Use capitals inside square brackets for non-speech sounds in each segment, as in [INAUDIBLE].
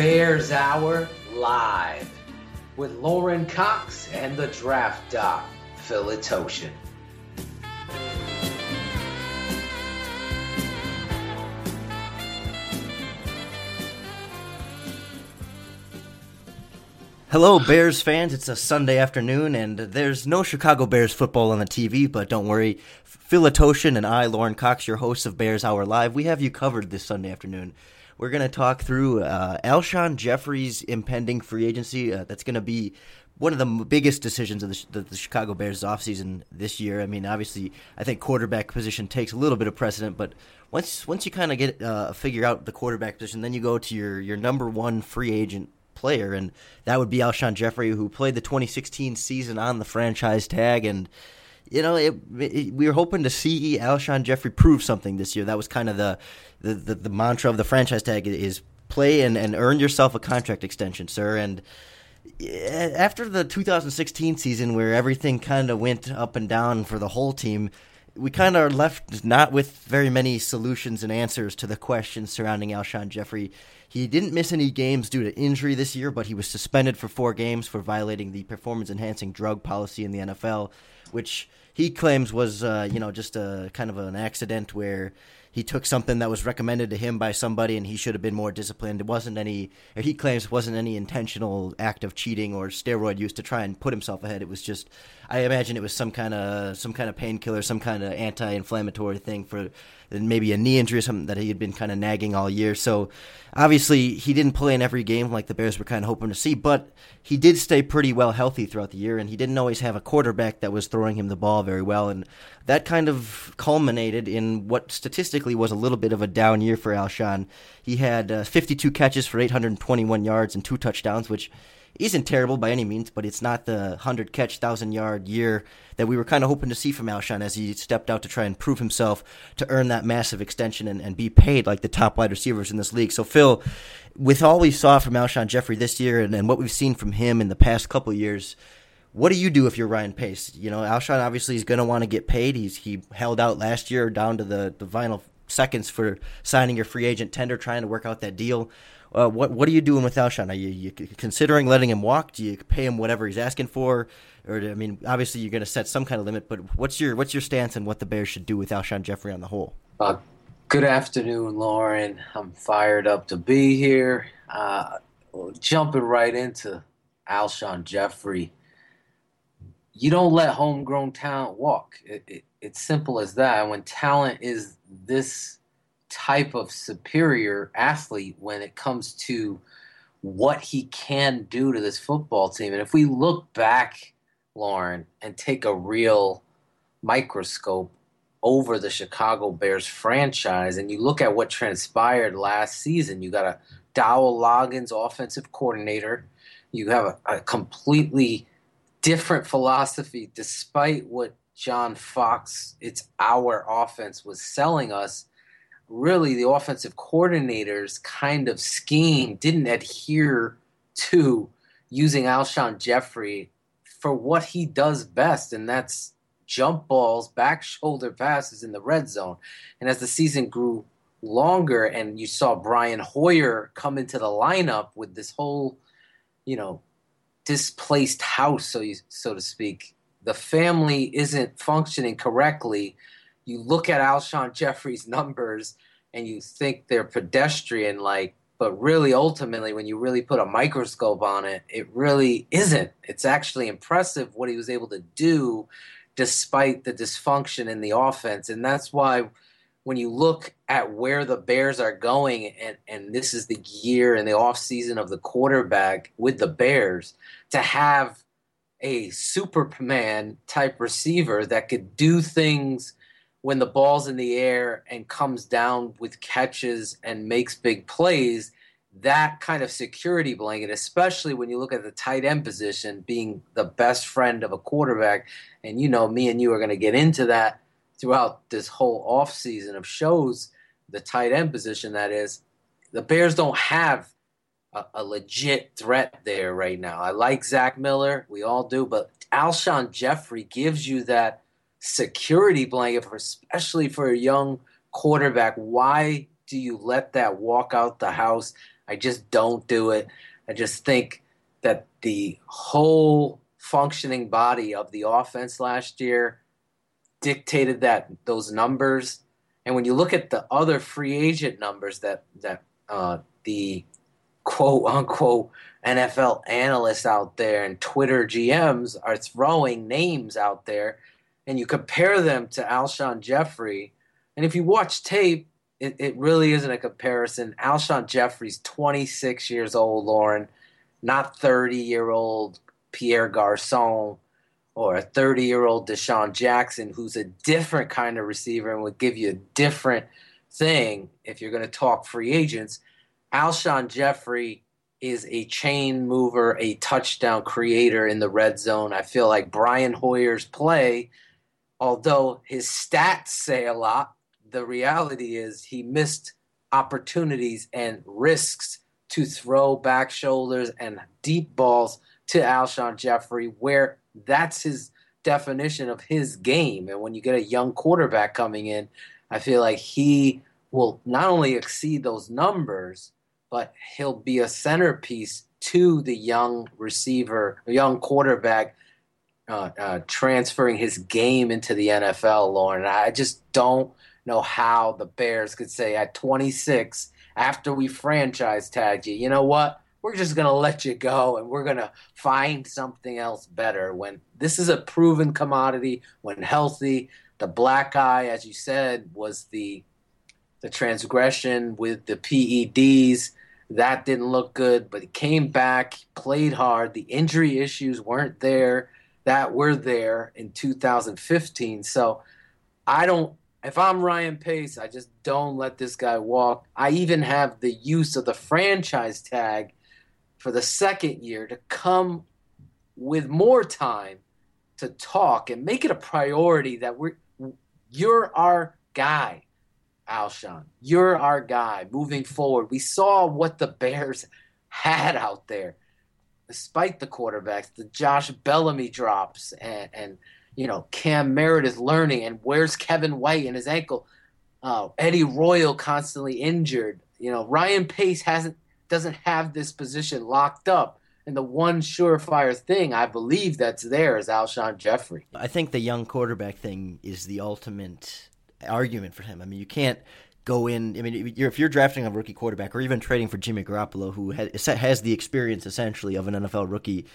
Bears Hour live with Lorin Cox and the draft doc, Phil Etoshin. Hello, Bears fans. It's a Sunday afternoon, and there's no Chicago Bears football on the TV, but don't worry. Phil Etoshin and I, Lorin Cox, your hosts of Bears Hour Live, we have you covered this Sunday afternoon. We're going to talk through uh, Alshon Jeffery's impending free agency. Uh, that's going to be one of the biggest decisions of the, the, the, Chicago Bears offseason this year. I mean, obviously, I think quarterback position takes a little bit of precedent, but once once you kind of get uh, figure out the quarterback position, then you go to your your number one free agent player, and that would be Alshon Jeffery, who played the 2016 season on the franchise tag. And, you know, it, it, we were hoping to see Alshon Jeffery prove something this year. That was kind of the, the, the, the mantra of the franchise tag is play and, and earn yourself a contract extension, sir. And after the 2016 season, where everything kind of went up and down for the whole team, we kind of are left not with very many solutions and answers to the questions surrounding Alshon Jeffery. He didn't miss any games due to injury this year, but he was suspended for four games for violating the performance enhancing drug policy in the NFL, which he claims was, uh, you know, just a kind of an accident where he took something that was recommended to him by somebody and he should have been more disciplined. It wasn't any, he claims, it wasn't any intentional act of cheating or steroid use to try and put himself ahead. It was just, I imagine it was some kind of some kind of painkiller, some kind of anti-inflammatory thing for maybe a knee injury or something that he had been kind of nagging all year. So obviously he didn't play in every game like the Bears were kind of hoping to see, but he did stay pretty well healthy throughout the year, and he didn't always have a quarterback that was throwing him the ball very well, and that kind of culminated in what statistically was a little bit of a down year for Alshon. He had uh, 52 catches for 821 yards and two touchdowns, which isn't terrible by any means, but it's not the 100 catch, 1,000 yard year that we were kind of hoping to see from Alshon as he stepped out to try and prove himself to earn that massive extension and, and be paid like the top wide receivers in this league. So, Phil, with all we saw from Alshon Jeffery this year and, and what we've seen from him in the past couple years, what do you do if you're Ryan Pace? You know, Alshon obviously is going to want to get paid. He's he held out last year down to the the final seconds for signing your free agent tender, trying to work out that deal. Uh, what what are you doing with Alshon? Are you, you, considering letting him walk? Do you pay him whatever he's asking for? Or I mean, obviously you're going to set some kind of limit, but what's your what's your stance on what the Bears should do with Alshon Jeffery on the whole? Uh, good afternoon, Lorin. I'm fired up to be here. Uh, jumping right into Alshon Jeffery. You don't let homegrown talent walk. It, it, it's simple as that. When talent is this type of superior athlete when it comes to what he can do to this football team. And if we look back, Lorin, and take a real microscope over the Chicago Bears franchise and you look at what transpired last season, you got a Dowell Loggains offensive coordinator. You have a, a completely different philosophy despite what John Fox, it's our offense, was selling us really the offensive coordinator's kind of scheme didn't adhere to using Alshon Jeffery for what he does best, and that's jump balls, back shoulder passes in the red zone. And as the season grew longer and you saw Brian Hoyer come into the lineup with this whole, you know, displaced house, so you, so to speak, the family isn't functioning correctly. You look at Alshon [LAUGHS] Jeffery's numbers and you think they're pedestrian like but really ultimately when you really put a microscope on it it really isn't. It's actually impressive what he was able to do despite the dysfunction in the offense. And that's why when you look at where the bears are going and, and this is the year and the offseason of the quarterback with the bears to have a superman type receiver that could do things when the ball's in the air and comes down with catches and makes big plays, that kind of security blanket, especially when you look at the tight end position being the best friend of a quarterback. And you know, me and you are going to get into that throughout this whole offseason of shows, the tight end position that is. The Bears don't have a, a, legit threat there right now. I like Zach Miller, we all do, but Alshon Jeffery gives you that security blanket, for, especially for a young quarterback. Why do you let that walk out the house? I just don't do it. I just think that the whole functioning body of the offense last year dictated that those numbers. And when you look at the other free agent numbers that that uh, the quote unquote NFL analysts out there and Twitter GMs are throwing names out there, and you compare them to Alshon Jeffery, and if you watch tape, it, it really isn't a comparison. Alshon Jeffery's 26 years old, Lorin, not 30 year old Pierre Garcon or a 30 year old DeSean Jackson, who's a different kind of receiver and would give you a different thing if you're going to talk free agents. Alshon Jeffery is a chain mover, a touchdown creator in the red zone. I feel like Brian Hoyer's play, although his stats say a lot, the reality is he missed opportunities and risks to throw back shoulders and deep balls to Alshon Jeffery where that's his definition of his game. And when you get a young quarterback coming in, I feel like he will not only exceed those numbers, but he'll be a centerpiece to the young receiver, young quarterback uh, uh, transferring his game into the NFL, Lorin. I just don't know how the Bears could say at 26, after we franchise tagged you, you know what? We're just going to let you go and we're going to find something else better. When this is a proven commodity, when healthy, the black eye, as you said, was the the transgression with the PEDs that didn't look good, but he came back, played hard. The injury issues weren't there that were there in 2015. So I don't, if I'm Ryan Pace, I just don't let this guy walk. I even have the use of the franchise tag for the second year to come with more time to talk and make it a priority that we're, you're our guy Alshon. You're our guy moving forward. We saw what the Bears [LAUGHS] had out there, despite the quarterbacks, the Josh Bellamy drops, and, and you know Cam Meredith is learning, and where's Kevin White and his ankle? Uh, Eddie Royal constantly injured. You know Ryan Pace hasn't doesn't have this position locked up. And the one surefire thing I believe that's there is Alshon Jeffery. I think the young quarterback thing is the ultimate argument for him. I mean, you can't go in. I mean, if you're drafting a rookie quarterback or even trading for Jimmy Garoppolo, who has the experience essentially of an NFL rookie,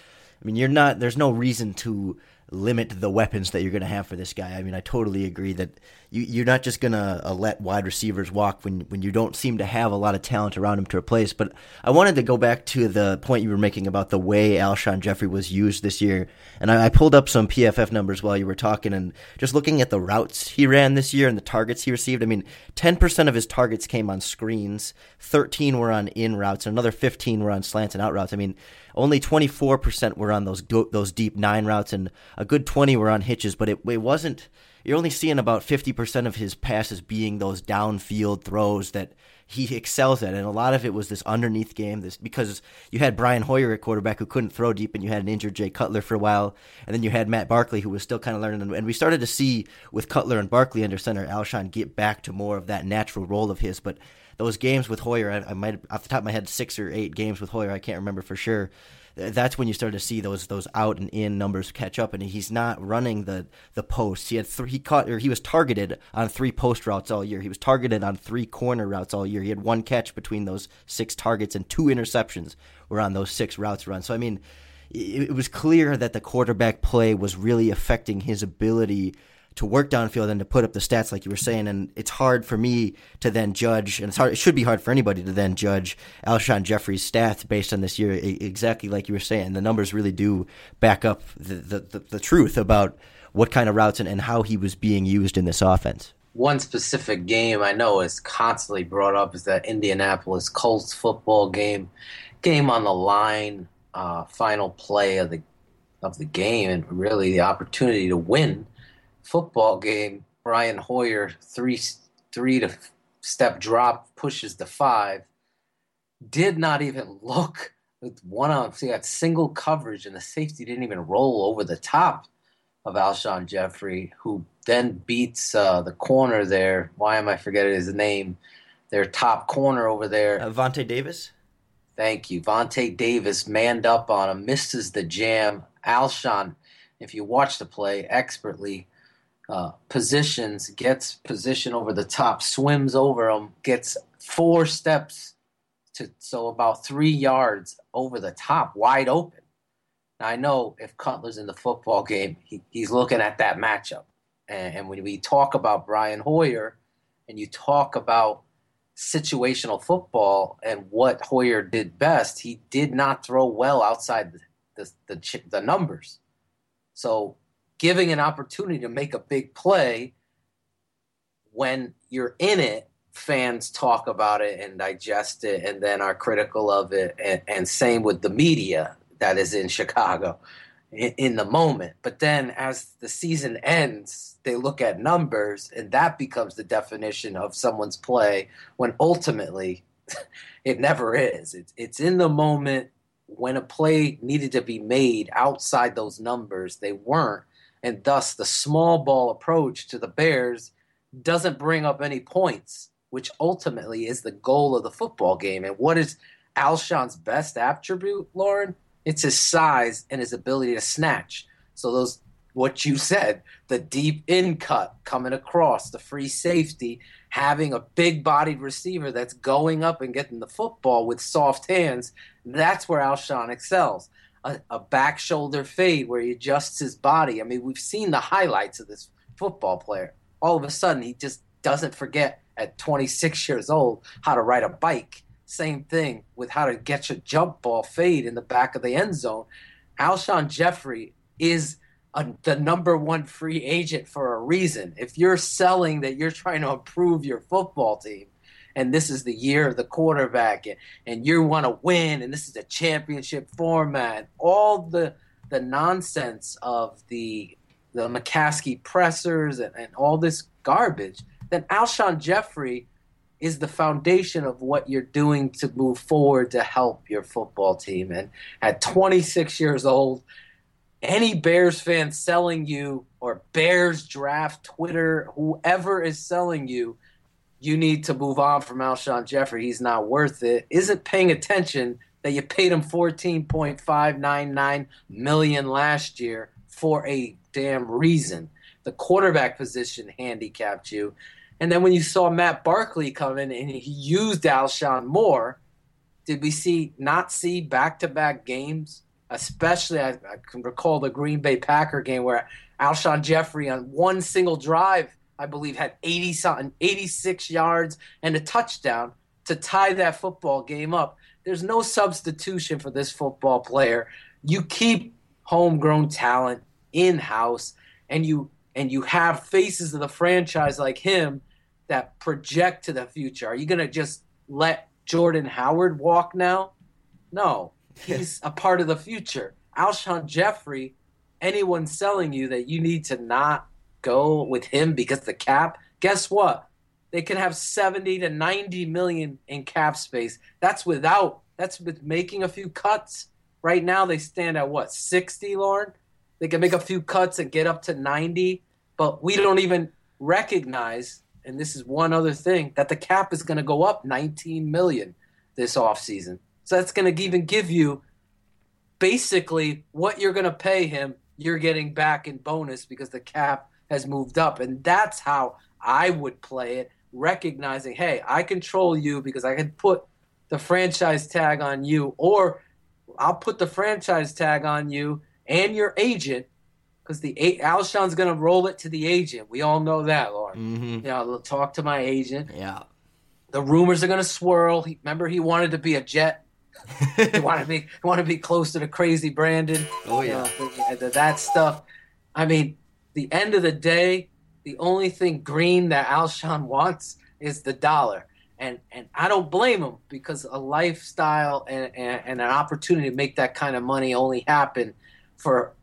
I mean, you're not. There's no reason to limit the weapons that you're going to have for this guy. I mean, I totally agree that you, you're not just going to uh, let wide receivers walk when when you don't seem to have a lot of talent around him to replace. But I wanted to go back to the point you were making about the way Alshon Jeffery was used this year, and I, I pulled up some PFF numbers while you were talking, and just looking at the routes he ran this year and the targets he received. I mean, 10% of his targets came on screens, 13 were on in routes, and another 15 were on slants and out routes. I mean only 24% were on those those deep nine routes, and a good 20 were on hitches. But it, it wasn't. You're only seeing about 50% of his passes being those downfield throws that he excels at, and a lot of it was this underneath game. This because you had Brian Hoyer at quarterback who couldn't throw deep, and you had an injured Jay Cutler for a while, and then you had Matt Barkley who was still kind of learning. And we started to see with Cutler and Barkley under center, Alshon get back to more of that natural role of his, but those games with Hoyer, I, I might off the top of my head six or eight games with Hoyer, I can't remember for sure. That's when you start to see those those out and in numbers catch up, and he's not running the the posts. He had three, he caught or he was targeted on three post routes all year. He was targeted on three corner routes all year. He had one catch between those six targets, and two interceptions were on those six routes run. So I mean, it, it was clear that the quarterback play was really affecting his ability to work downfield and to put up the stats like you were saying. And it's hard for me to then judge, and it's hard. It should be hard for anybody to then judge Alshon Jeffery's stats based on this year. Exactly like you were saying, the numbers really do back up the the, the, the truth about what kind of routes and, and how he was being used in this offense. One specific game I know is constantly brought up is that Indianapolis Colts football game, game on the line, uh, final play of the of the game, and really the opportunity to win football game, Brian Hoyer three three to step drop pushes the five. Did not even look with one on. So he got single coverage, and the safety didn't even roll over the top of Alshon Jeffery, who then beats uh, the corner there. Why am I forgetting his name? Their top corner over there, uh, Vontae Davis. Thank you. Vontae Davis manned up on him, misses the jam. Alshon, if you watch the play expertly, uh, positions, gets position over the top, swims over him, gets four steps to so about three yards over the top, wide open. Now I know if Cutler's in the football game, he, he's looking at that matchup. And, and when we talk about Brian Hoyer, and you talk about situational football and what Hoyer did best, he did not throw well outside the the, the, the numbers. So giving an opportunity to make a big play when you're in it, fans talk about it and digest it and then are critical of it. And, and same with the media that is in Chicago in, in the moment. But then as the season ends, they look at numbers and that becomes the definition of someone's play when ultimately [LAUGHS] it never is. It's, it's in the moment when a play needed to be made outside those numbers, they weren't. And thus, the small ball approach to the Bears doesn't bring up any points, which ultimately is the goal of the football game. And what is Alshon's best attribute, Lorin? It's his size and his ability to snatch. So those what you said, the deep in cut coming across, the free safety, having a big bodied receiver that's going up and getting the football with soft hands, that's where Alshon excels. A, a, back shoulder fade where he adjusts his body. I mean, we've seen the highlights of this football player. All of a sudden, he just doesn't forget at 26 years old how to ride a bike. Same thing with how to get your jump ball fade in the back of the end zone. Alshon Jeffery is a, the number one free agent for a reason. If you're selling that you're trying to improve your football team, and this is the year of the quarterback, and, and you want to win, and this is a championship format, all the the nonsense of the the McCaskey pressers and, and all this garbage, then Alshon Jeffery is the foundation of what you're doing to move forward to help your football team. And at 26 years old, any Bears fan selling you or Bears draft Twitter, whoever is selling you, you need to move on from Alshon Jeffery. He's not worth it. Isn't paying attention that you paid him 14.599 million last year for a damn reason. The quarterback position handicapped you. And then when you saw Matt Barkley come in and he used Alshon more, did we see not see back to back games especially I, I, can recall the Green Bay Packer game where Alshon Jeffery on one single drive, I believe, had 80 something, 86 yards and a touchdown to tie that football game up. There's no substitution for this football player. You keep homegrown talent in house and you and you have faces of the franchise like him that project to the future. Are you going to just let Jordan Howard walk now? No. He's [LAUGHS] a part of the future. Alshon Jeffery, anyone selling you that you need to not go with him because the cap, guess what? They can have 70 to 90 million in cap space. That's without, that's with making a few cuts. Right now, they stand at what, 60, Lorin? They can make a few cuts and get up to 90, but we don't even recognize, and this is one other thing, that the cap is going to go up 19 million this offseason. So that's going to even give you basically what you're going to pay him, you're getting back in bonus because the cap has moved up. And that's how I would play it, recognizing, hey, I control you because I can put the franchise tag on you, or I'll put the franchise tag on you and your agent because the Alshon's going to roll it to the agent. We all know that, Lorin. Mm-hmm. Yeah, I'll talk to my agent. Yeah. The rumors are going to swirl. He, remember, he wanted to be a Jet [LAUGHS] he wanted to be you want to be close to the crazy Brandon. Oh yeah, uh, that stuff. I mean, the end of the day, the only thing green that Alshon wants is the dollar, and and I don't blame him because a lifestyle and, and, and an opportunity to make that kind of money only happen for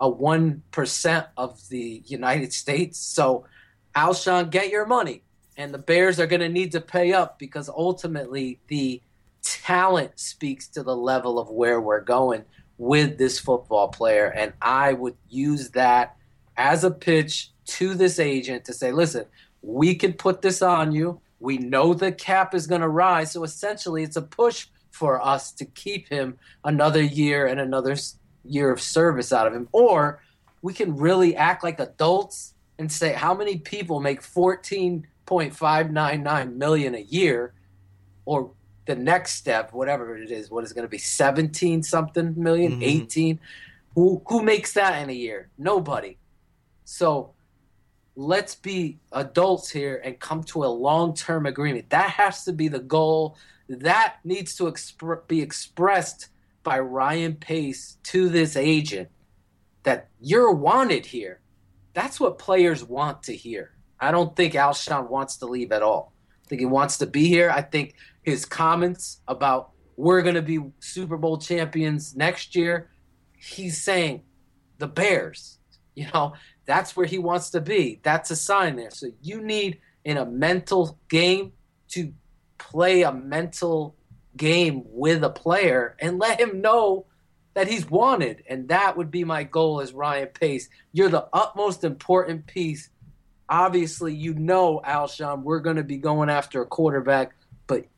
a one percent of the United States. So, Alshon, get your money, and the Bears are going to need to pay up because ultimately the talent speaks to the level of where we're going with this football player. And I would use that as a pitch to this agent to say, listen, we can put this on you. We know the cap is going to rise. So essentially, it's a push for us to keep him another year and another year of service out of him. Or we can really act like adults and say how many people make 14.599 million a year or the next step, whatever it is, what is going to be 17 something million, mm-hmm. 18? Who who makes that in a year? Nobody. So let's be adults here and come to a long-term agreement. That has to be the goal. That needs to exp- be expressed by Ryan Pace to this agent that you're wanted here. That's what players want to hear. I don't think Alshon wants to leave at all. I think he wants to be here. I think his comments about we're going to be Super Bowl champions next year, he's saying the Bears. [LAUGHS] You know, that's where he wants to be. That's a sign there. So you need in a mental game to play a mental game with a player and let him know that he's wanted. And that would be my goal as Ryan Pace. You're the utmost important piece. Obviously, you know, Alshon, we're going to be going after a quarterback,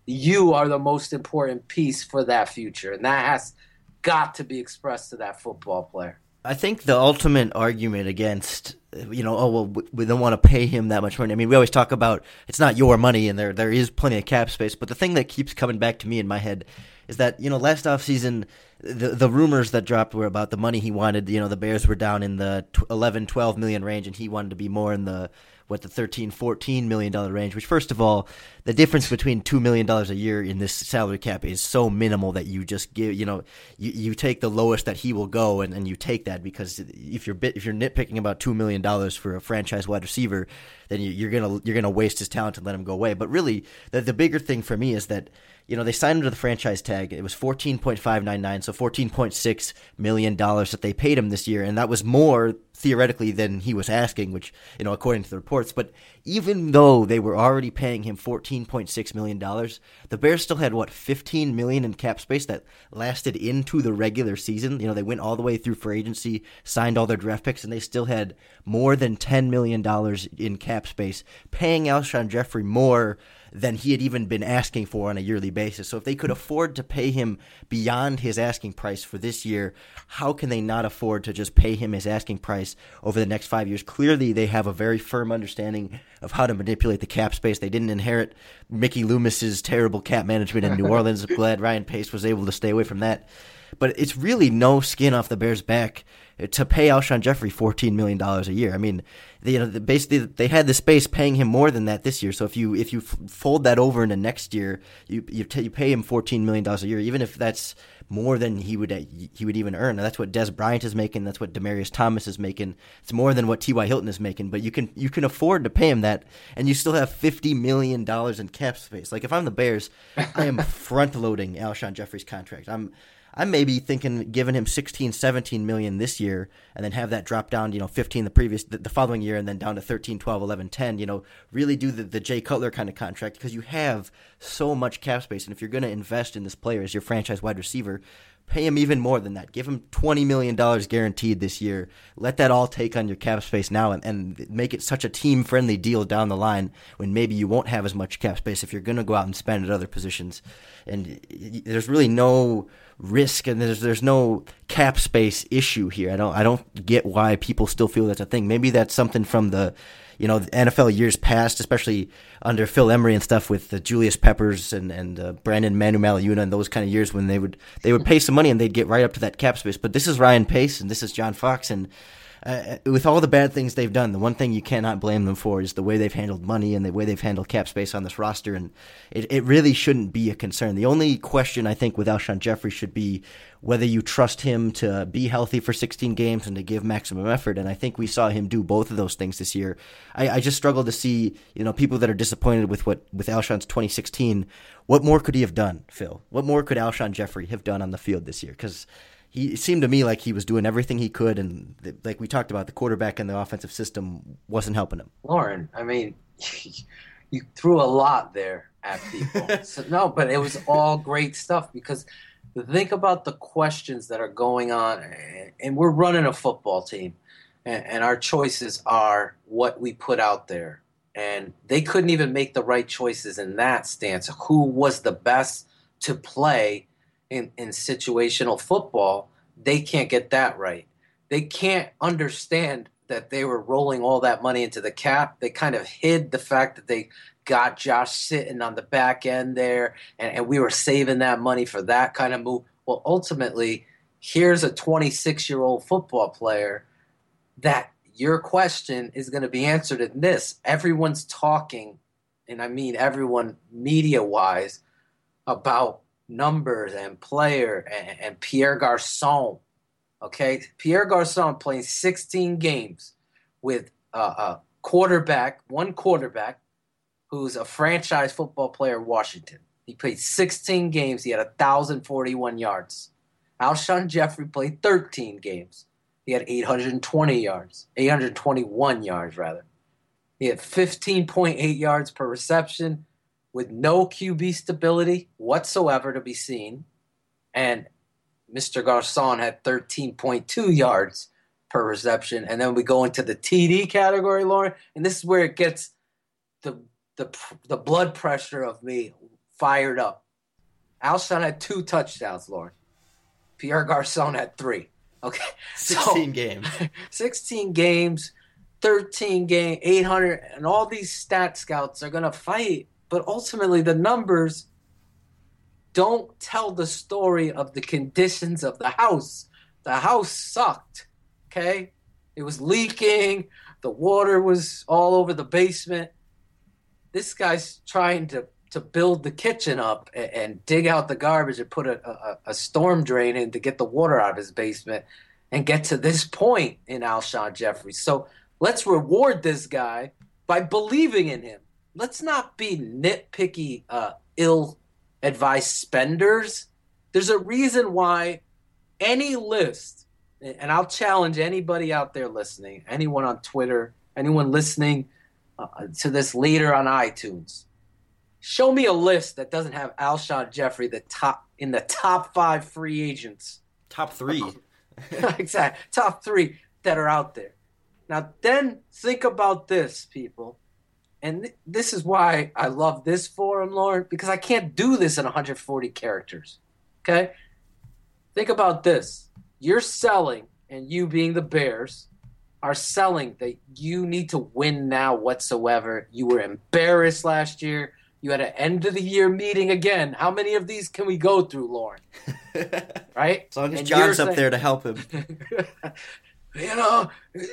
you are the most important piece for that future. And that has got to be expressed to that football player. I think the ultimate argument against, you know, oh well, we don't want to pay him that much money. I mean, we always talk about it's not your money, and there there is plenty of cap space. But the thing that keeps coming back to me in my head is that you know last offseason, the the rumors that dropped were about the money he wanted. You know, the Bears were down in the 11, 12 million range, and he wanted to be more in the what the 13 14 million dollar range which first of all the difference between 2 million dollars a year in this salary cap is so minimal that you just give you know you, you take the lowest that he will go and, and you take that because if you're bit, if you're nitpicking about 2 million dollars for a franchise wide receiver then you, are to you're to waste his talent and let him go away but really the the bigger thing for me is that you know, they signed him to the franchise tag. It was fourteen point five nine nine, so fourteen point six million dollars that they paid him this year, and that was more theoretically than he was asking, which you know, according to the reports. But even though they were already paying him fourteen point six million dollars, the Bears still had what 15 million in cap space that lasted into the regular season. You know, they went all the way through for agency, signed all their draft picks, and they still had more than ten million dollars in cap space, paying Alshon Jeffery more than he had even been asking for on a yearly basis. So if they could afford to pay him beyond his asking price for this year, how can they not afford to just pay him his asking price over the next five years? Clearly, they have a very firm understanding of how to manipulate the cap space. They didn't inherit Mickey Loomis's terrible cap management in New Orleans. I'm [LAUGHS] glad Ryan Pace was able to stay away from that. But it's really no skin off the Bears' back to pay Alshon Jeffery fourteen million dollars a year. I mean, they, you know, basically they had the space paying him more than that this year. So if you if you f- fold that over into next year, you you, t- you pay him fourteen million dollars a year, even if that's more than he would uh, he would even earn. That's what Dez Bryant is making. That's what Demaryius Thomas is making. It's more than what T.Y. Hilton is making. But you can you can afford to pay him that, and you still have fifty million dollars in cap space. Like if I'm the Bears, I am [LAUGHS] front loading Alshon Jeffery's contract. I'm I'm maybe thinking giving him 16, 17 million this year and then have that drop down, you know, 15 the previous, the, the following year and then down to 13, 12, 11, 10, you know, really do the, the Jay Cutler kind of contract because you have so much cap space. And if you're going to invest in this player as your franchise wide receiver, pay him even more than that. Give him $20 million guaranteed this year. Let that all take on your cap space now and, and make it such a team friendly deal down the line when maybe you won't have as much cap space if you're going to go out and spend at other positions. And there's really no risk and there's there's no cap space issue here. I don't I don't get why people still feel that's a thing. Maybe that's something from the you know NFL years past, especially under Phil Emery and stuff with the Julius Peppers and and uh, Brandon Manumaleuna and those kind of years when they would they would pay some money and they'd get right up to that cap space. But this is Ryan Pace and this is John Fox and uh, with all the bad things they've done, the one thing you cannot blame them for is the way they've handled money and the way they've handled cap space on this roster. And it, it really shouldn't be a concern. The only question I think with Alshon Jeffery should be whether you trust him to be healthy for 16 games and to give maximum effort. And I think we saw him do both of those things this year. I, I just struggle to see, you know, people that are disappointed with what with Alshon's 2016. What more could he have done, Phil? What more could Alshon Jeffery have done on the field this year? Because he it seemed to me like he was doing everything he could, and the, like we talked about, the quarterback and the offensive system wasn't helping him. Lorin, I mean, [LAUGHS] you threw a lot there at people. [LAUGHS] so, no, but it was all great stuff because think about the questions that are going on, and we're running a football team, and, and our choices are what we put out there. And they couldn't even make the right choices in that stance. Who was the best to play in, in situational football, they can't get that right. They can't understand that they were rolling all that money into the cap. They kind of hid the fact that they got Josh sitting on the back end there, and, and we were saving that money for that kind of move. Well, ultimately, here's a 26 year old football player that your question is going to be answered in this. Everyone's talking, and I mean everyone media wise, about numbers and player and, and Pierre Garcon. Okay, Pierre Garcon playing 16 games with a, a quarterback, one quarterback, who's a franchise football player Washington. He played 16 games. He had 1,041 yards. Alshon Jeffery played 13 games. He had 820 yards, 821 yards rather. He had 15.8 yards per reception with no QB stability whatsoever to be seen. And Mr. Garcon had 13.2 yards per reception. And then we go into the TD category, Lorin, and this is where it gets the the the blood pressure of me fired up. Alshon had two touchdowns, Lorin. Pierre Garcon had three. Okay. 16 so, games. [LAUGHS] 16 games, 13 game, 800, and all these stat scouts are going to fight. But ultimately, the numbers don't tell the story of the conditions of the house. The house sucked. Okay. It was leaking. The water was all over the basement. This guy's trying to to build the kitchen up and, and dig out the garbage and put a, a, a, storm drain in to get the water out of his basement and get to this point in Alshon Jeffery. So let's reward this guy by believing in him. Let's not be nitpicky, uh, ill advised spenders. There's a reason why any list, and I'll challenge anybody out there listening, anyone on Twitter, anyone listening uh, to this later on iTunes Show me a list that doesn't have Alshon Jeffery the top in the top five free agents. Top three. [LAUGHS] exactly. Top three that are out there. Now then think about this, people. And th- this is why I love this forum, Lorin, because I can't do this in 140 characters. Okay? Think about this. You're selling, and you being the Bears, are selling that you need to win now whatsoever. You were embarrassed last year. You had an end of the year meeting again. How many of these can we go through, Lorin? [LAUGHS] right? As long as and John's up saying, there to help him. [LAUGHS] you know,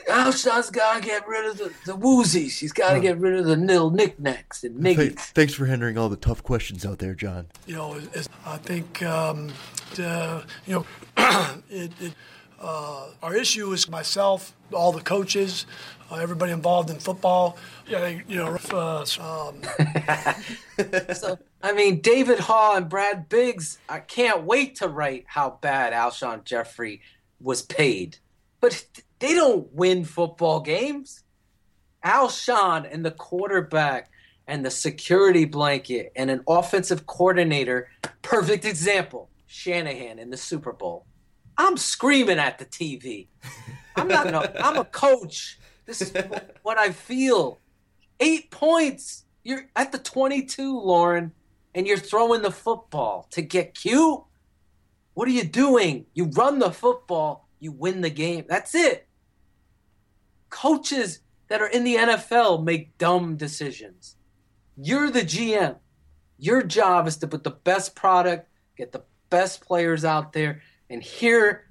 Alshon's got to get rid of the, the woozies. He's got to get rid of the nil knickknacks and niggies. Thanks for handling all the tough questions out there, John. You know, I think, um, uh, you know, [CLEARS THROAT] it, it uh, our issue is myself, all the coaches, uh, everybody involved in football. Yeah, they, you know. Uh, um. [LAUGHS] so I mean, David Haugh and Brad Biggs. I can't wait to write how bad Alshon Jeffery was paid, but they don't win football games. Alshon and the quarterback and the security blanket and an offensive coordinator. Perfect example. Shanahan in the Super Bowl. I'm screaming at the TV. I'm not. No, [LAUGHS] I'm a coach. This is what I feel. Eight points. You're at the 22, Lorin, and you're throwing the football to get cute. What are you doing? You run the football, you win the game. That's it. Coaches that are in the NFL make dumb decisions. You're the GM. Your job is to put the best product, get the best players out there, and here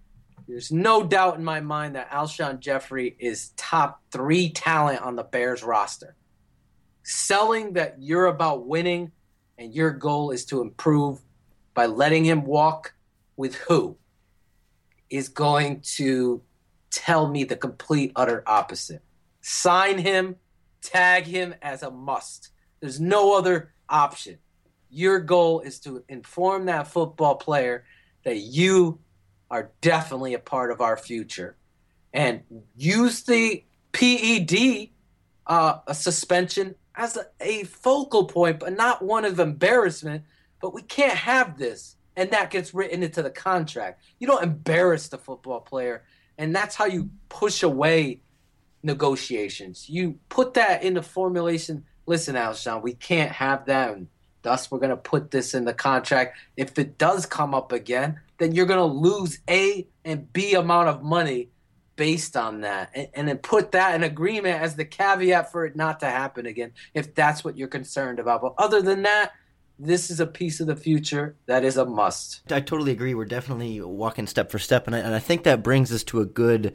there's no doubt in my mind that Alshon Jeffery is top three talent on the Bears roster. Selling that you're about winning and your goal is to improve by letting him walk with who is going to tell me the complete utter opposite. Sign him, tag him as a must. There's no other option. Your goal is to inform that football player that you are definitely a part of our future. And use the PED uh, a suspension as a, a focal point, but not one of embarrassment. But we can't have this. And that gets written into the contract. You don't embarrass the football player. And that's how you push away negotiations. You put that in the formulation. Listen, Alshon, we can't have that. And Thus, we're going to put this in the contract. If it does come up again, then you're going to lose A and B amount of money based on that. And, and, then put that in agreement as the caveat for it not to happen again, if that's what you're concerned about. But other than that, this is a piece of the future that is a must. I totally agree. We're definitely walking step for step. And I, and I think that brings us to a good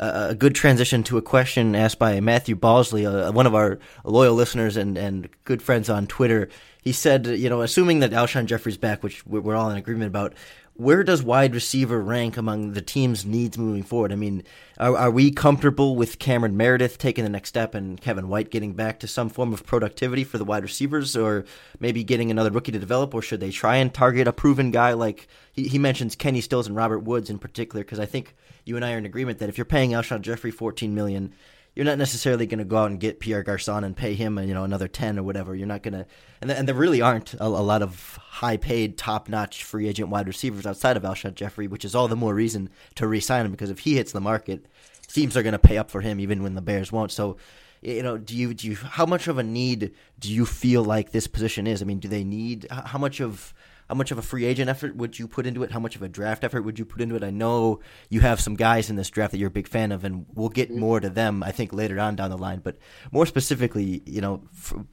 a good transition to a question asked by Matthew Balsley, uh, one of our loyal listeners and, and good friends on Twitter. He said, you know, assuming that Alshon Jeffery's back, which we're all in agreement about, where does wide receiver rank among the team's needs moving forward? I mean, are, are, we comfortable with Cameron Meredith taking the next step and Kevin White getting back to some form of productivity for the wide receivers, or maybe getting another rookie to develop, or should they try and target a proven guy like he, he mentions Kenny Stills and Robert Woods in particular? Because I think you and I are in agreement that if you're paying Alshon Jeffery fourteen million, you're not necessarily going to go out and get Pierre Garcon and pay him, you know, another ten or whatever. You're not going to, and, and there really aren't a, a lot of high-paid, top-notch free agent wide receivers outside of Alshon Jeffery, which is all the more reason to re-sign him because if he hits the market, teams are going to pay up for him even when the Bears won't. So, you know, do you do you how much of a need do you feel like this position is? I mean, do they need how much of how much of a free agent effort would you put into it? How much of a draft effort would you put into it? I know you have some guys in this draft that you're a big fan of, and we'll get mm-hmm. more to them, I think, later on down the line. But more specifically, you know,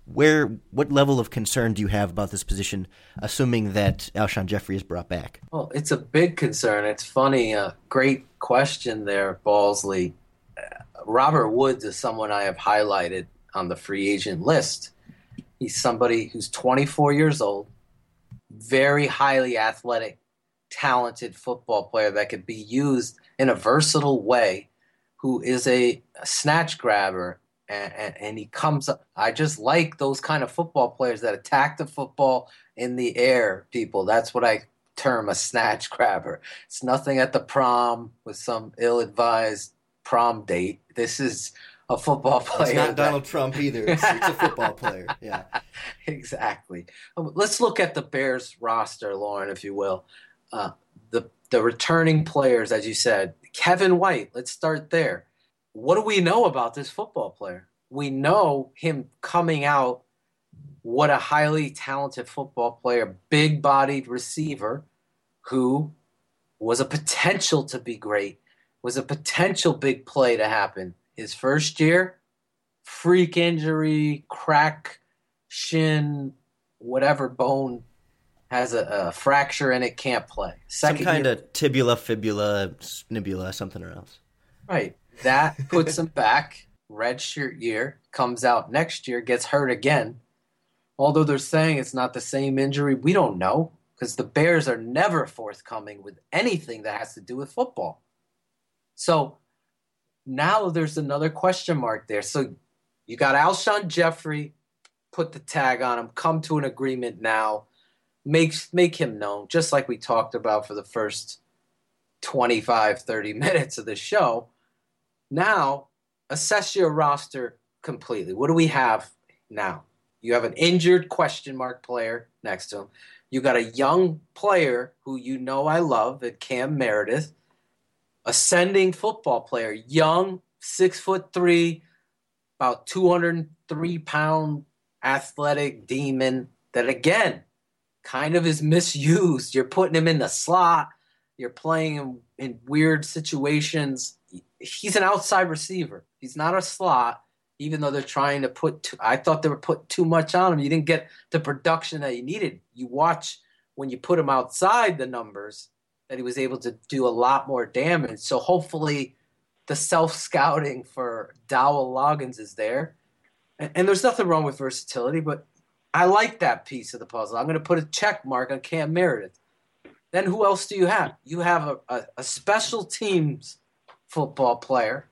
where what level of concern do you have about this position, assuming that Alshon Jeffery is brought back? Well, it's a big concern. It's funny. Uh, great question there, Balsley. Uh, Robert Woods is someone I have highlighted on the free agent list. He's somebody who's 24 years old very highly athletic, talented football player that could be used in a versatile way, who is a, a snatch grabber. And, and, and, he comes up. I just like those kind of football players that attack the football in the air, people. That's what I term a snatch grabber. It's nothing at the prom with some ill advised prom date. This is a football player. It's not Donald Trump either. It's, it's, a [LAUGHS] football player. Yeah, exactly. Um, let's look at the Bears roster, Lorin, if you will. Uh, the the returning players, as you said, Kevin White. Let's start there. What do we know about this football player? We know him coming out. What a highly talented football player, big bodied receiver who was a potential to be great, was a potential big play to happen his first year, freak injury, crack, shin, whatever bone has a, a fracture and it, can't play. Second Some kind year, of tibula, fibula, snibula, something or else. Right. That puts him back. Red shirt year comes out next year, gets hurt again. Although they're saying it's not the same injury, we don't know because the Bears are never forthcoming with anything that has to do with football. So now there's another question mark there. So you got Alshon Jeffery, put the tag on him, come to an agreement now, make make him known, just like we talked about for the first 25, 30 [LAUGHS] minutes of the show. Now, assess your roster completely. What do we have now? You have an injured question mark player next to him. You got a young player who you know I love at Cam Meredith ascending football player, young, six foot three, about 203 pound athletic demon that again kind of is misused. You're putting him in the slot, you're playing him in weird situations. He's an outside receiver, he's not a slot. Even though they're trying to put, too, I thought they were put too much on him. You didn't get the production that you needed. You watch when you put him outside the numbers, that he was able to do a lot more damage. So hopefully, the self scouting for Dowell Loggains is there. And, and, there's nothing wrong with versatility, but I like that piece of the puzzle. I'm going to put a check mark on Cam Meredith. Then who else do you have? You have a, a, a special teams football player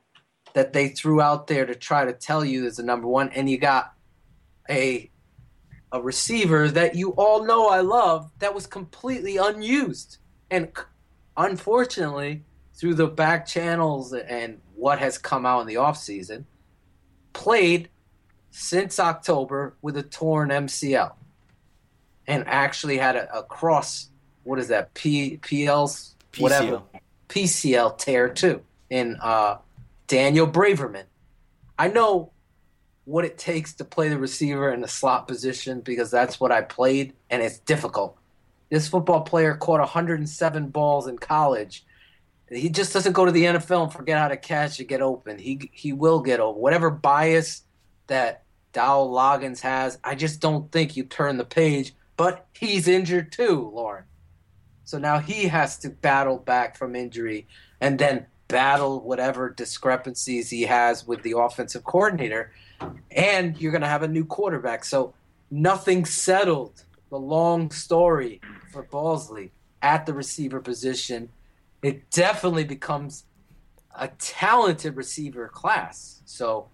that they threw out there to try to tell you is the number one, and you got a a receiver that you all know I love that was completely unused and unfortunately, through the back channels and what has come out in the offseason, played since October with a torn MCL and actually had a, a cross, what is that, P, PL's, whatever, PCL tear too in uh, Daniel Braverman. I know what it takes to play the receiver in the slot position because that's what I played, and it's difficult. This football player caught 107 balls in college. He just doesn't go to the NFL and forget how to catch and get open. He he will get open. Whatever bias that Dowell Loggains has, I just don't think you turn the page. But he's injured too, Lorin. So now he has to battle back from injury and then battle whatever discrepancies he has with the offensive coordinator. And you're going to have a new quarterback. So nothing settled. The long story for Balsley at the receiver position. It definitely becomes a talented receiver class. So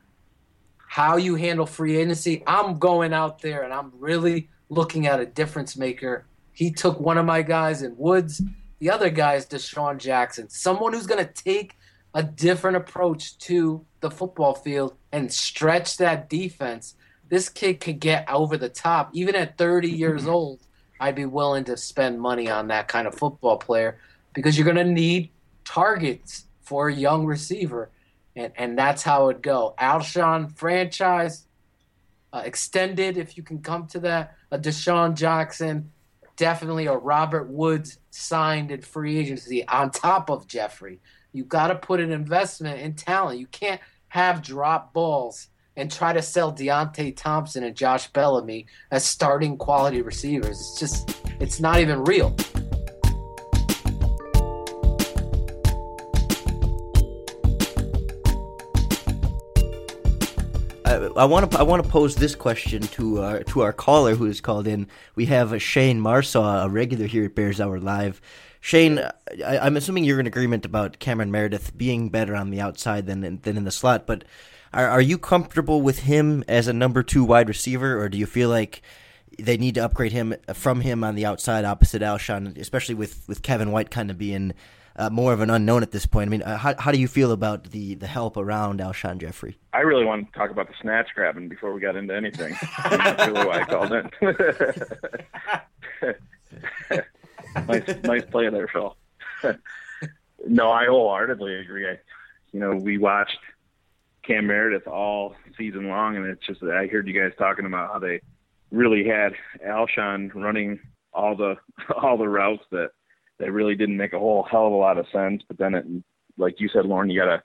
how you handle free agency, I'm going out there and I'm really looking at a difference maker. He took one of my guys in Woods. The other guy is DeSean Jackson, someone who's going to take a different approach to the football field and stretch that defense. This kid could get over the top. Even at 30 years old, I'd be willing to spend money on that kind of football player because you're going to need targets for a young receiver. And, and that's how it go. Alshon franchise uh, extended, if you can come to that. A DeSean Jackson, definitely a Robert Woods signed in free agency on top of Jeffery. You got to put an investment in talent. You can't have drop balls and try to sell Deonte Thompson and Josh Bellamy as starting quality receivers. It's just, it's not even real. I want to I want to pose this question to our to our caller who has called in. We have Shane Marsaw, a regular here at Bears Hour Live. Shane, I, am assuming you're in agreement about Cameron Meredith being better on the outside than than in the slot. But are, are you comfortable with him as a number two wide receiver, or do you feel like they need to upgrade him from him on the outside opposite Alshon, especially with with Kevin White kind of being uh, more of an unknown at this point. I mean, uh, how, how do you feel about the, the help around Alshon Jeffery? I really want to talk about the snatch grabbing before we got into anything. That's really why I called in. [LAUGHS] nice, nice play there, Phil. [LAUGHS] no, I wholeheartedly agree. I, you know, we watched Cam Meredith all season long, and it's just I heard you guys talking about how they really had Alshon running all the [LAUGHS] all the routes that that really didn't make a whole hell of a lot of sense. But then it, like you said, Lorin, you gotta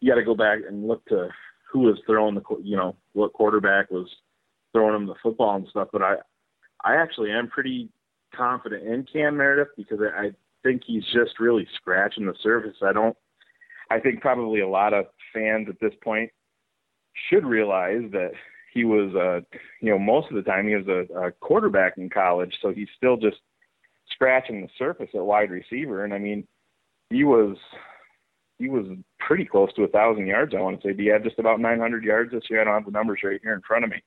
you gotta go back and look to who was throwing the you know what quarterback was throwing him the football and stuff. But I I actually am pretty confident in Cam Meredith because I think he's just really scratching the surface. I don't. I think probably a lot of fans at this point should realize that he was, uh, you know, most of the time he was a, a quarterback in college, so he's still just scratching the surface at wide receiver. And I mean, he was he was pretty close to a thousand yards. I want to say he had just about 900 yards this year. I don't have the numbers right here in front of me.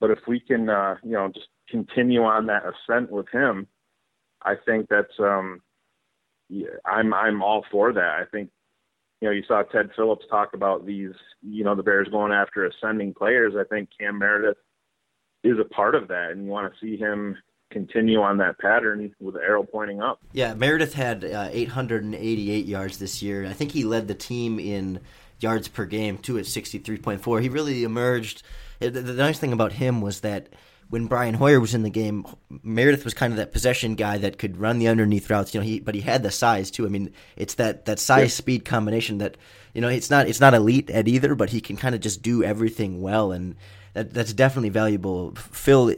But if we can, uh, you know, just continue on that ascent with him, I think that's um, yeah, I'm I'm all for that. I think you know you saw Ted Phillips talk about these, you know, the Bears going after ascending players. I think Cam Meredith is a part of that, and you want to see him continue on that pattern with the arrow pointing up. Yeah, Meredith had uh, 888 yards this year. I think he led the team in yards per game too at 63.4. He really emerged. The, the nice thing about him was that when Brian Hoyer was in the game, Meredith was kind of that possession guy that could run the underneath routes. You know, he but he had the size too. I mean, it's that that size yeah. speed combination that you know it's not it's not elite at either, but he can kind of just do everything well, and that that's definitely valuable. Phil,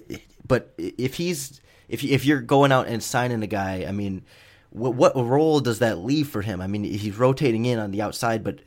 but if he's if if you're going out and signing a guy, I mean, what what role does that leave for him? I mean, he's rotating in on the outside, but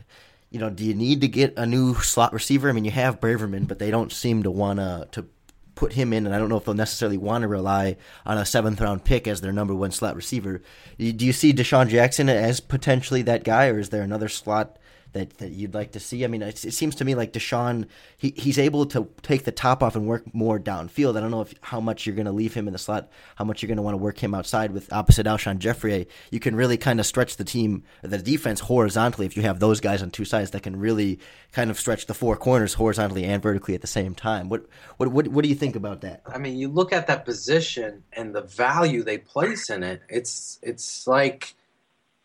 you know, do you need to get a new slot receiver? I mean, you have Braverman, but they don't seem to want to to put him in, and I don't know if they'll necessarily want to rely on a seventh round pick as their number one slot receiver. Do you see DeSean Jackson as potentially that guy, or is there another slot that, that you'd like to see? I mean, it, it seems to me like DeSean, he, he's able to take the top off and work more downfield. I don't know if how much you're going to leave him in the slot, how much you're going to want to work him outside with opposite Alshon Jeffery. You can really kind of stretch the team, the defense horizontally if you have those guys on two sides that can really kind of stretch the four corners horizontally and vertically at the same time. What what what, what do you think about that? I mean, you look at that position and the value they place in it. It's it's like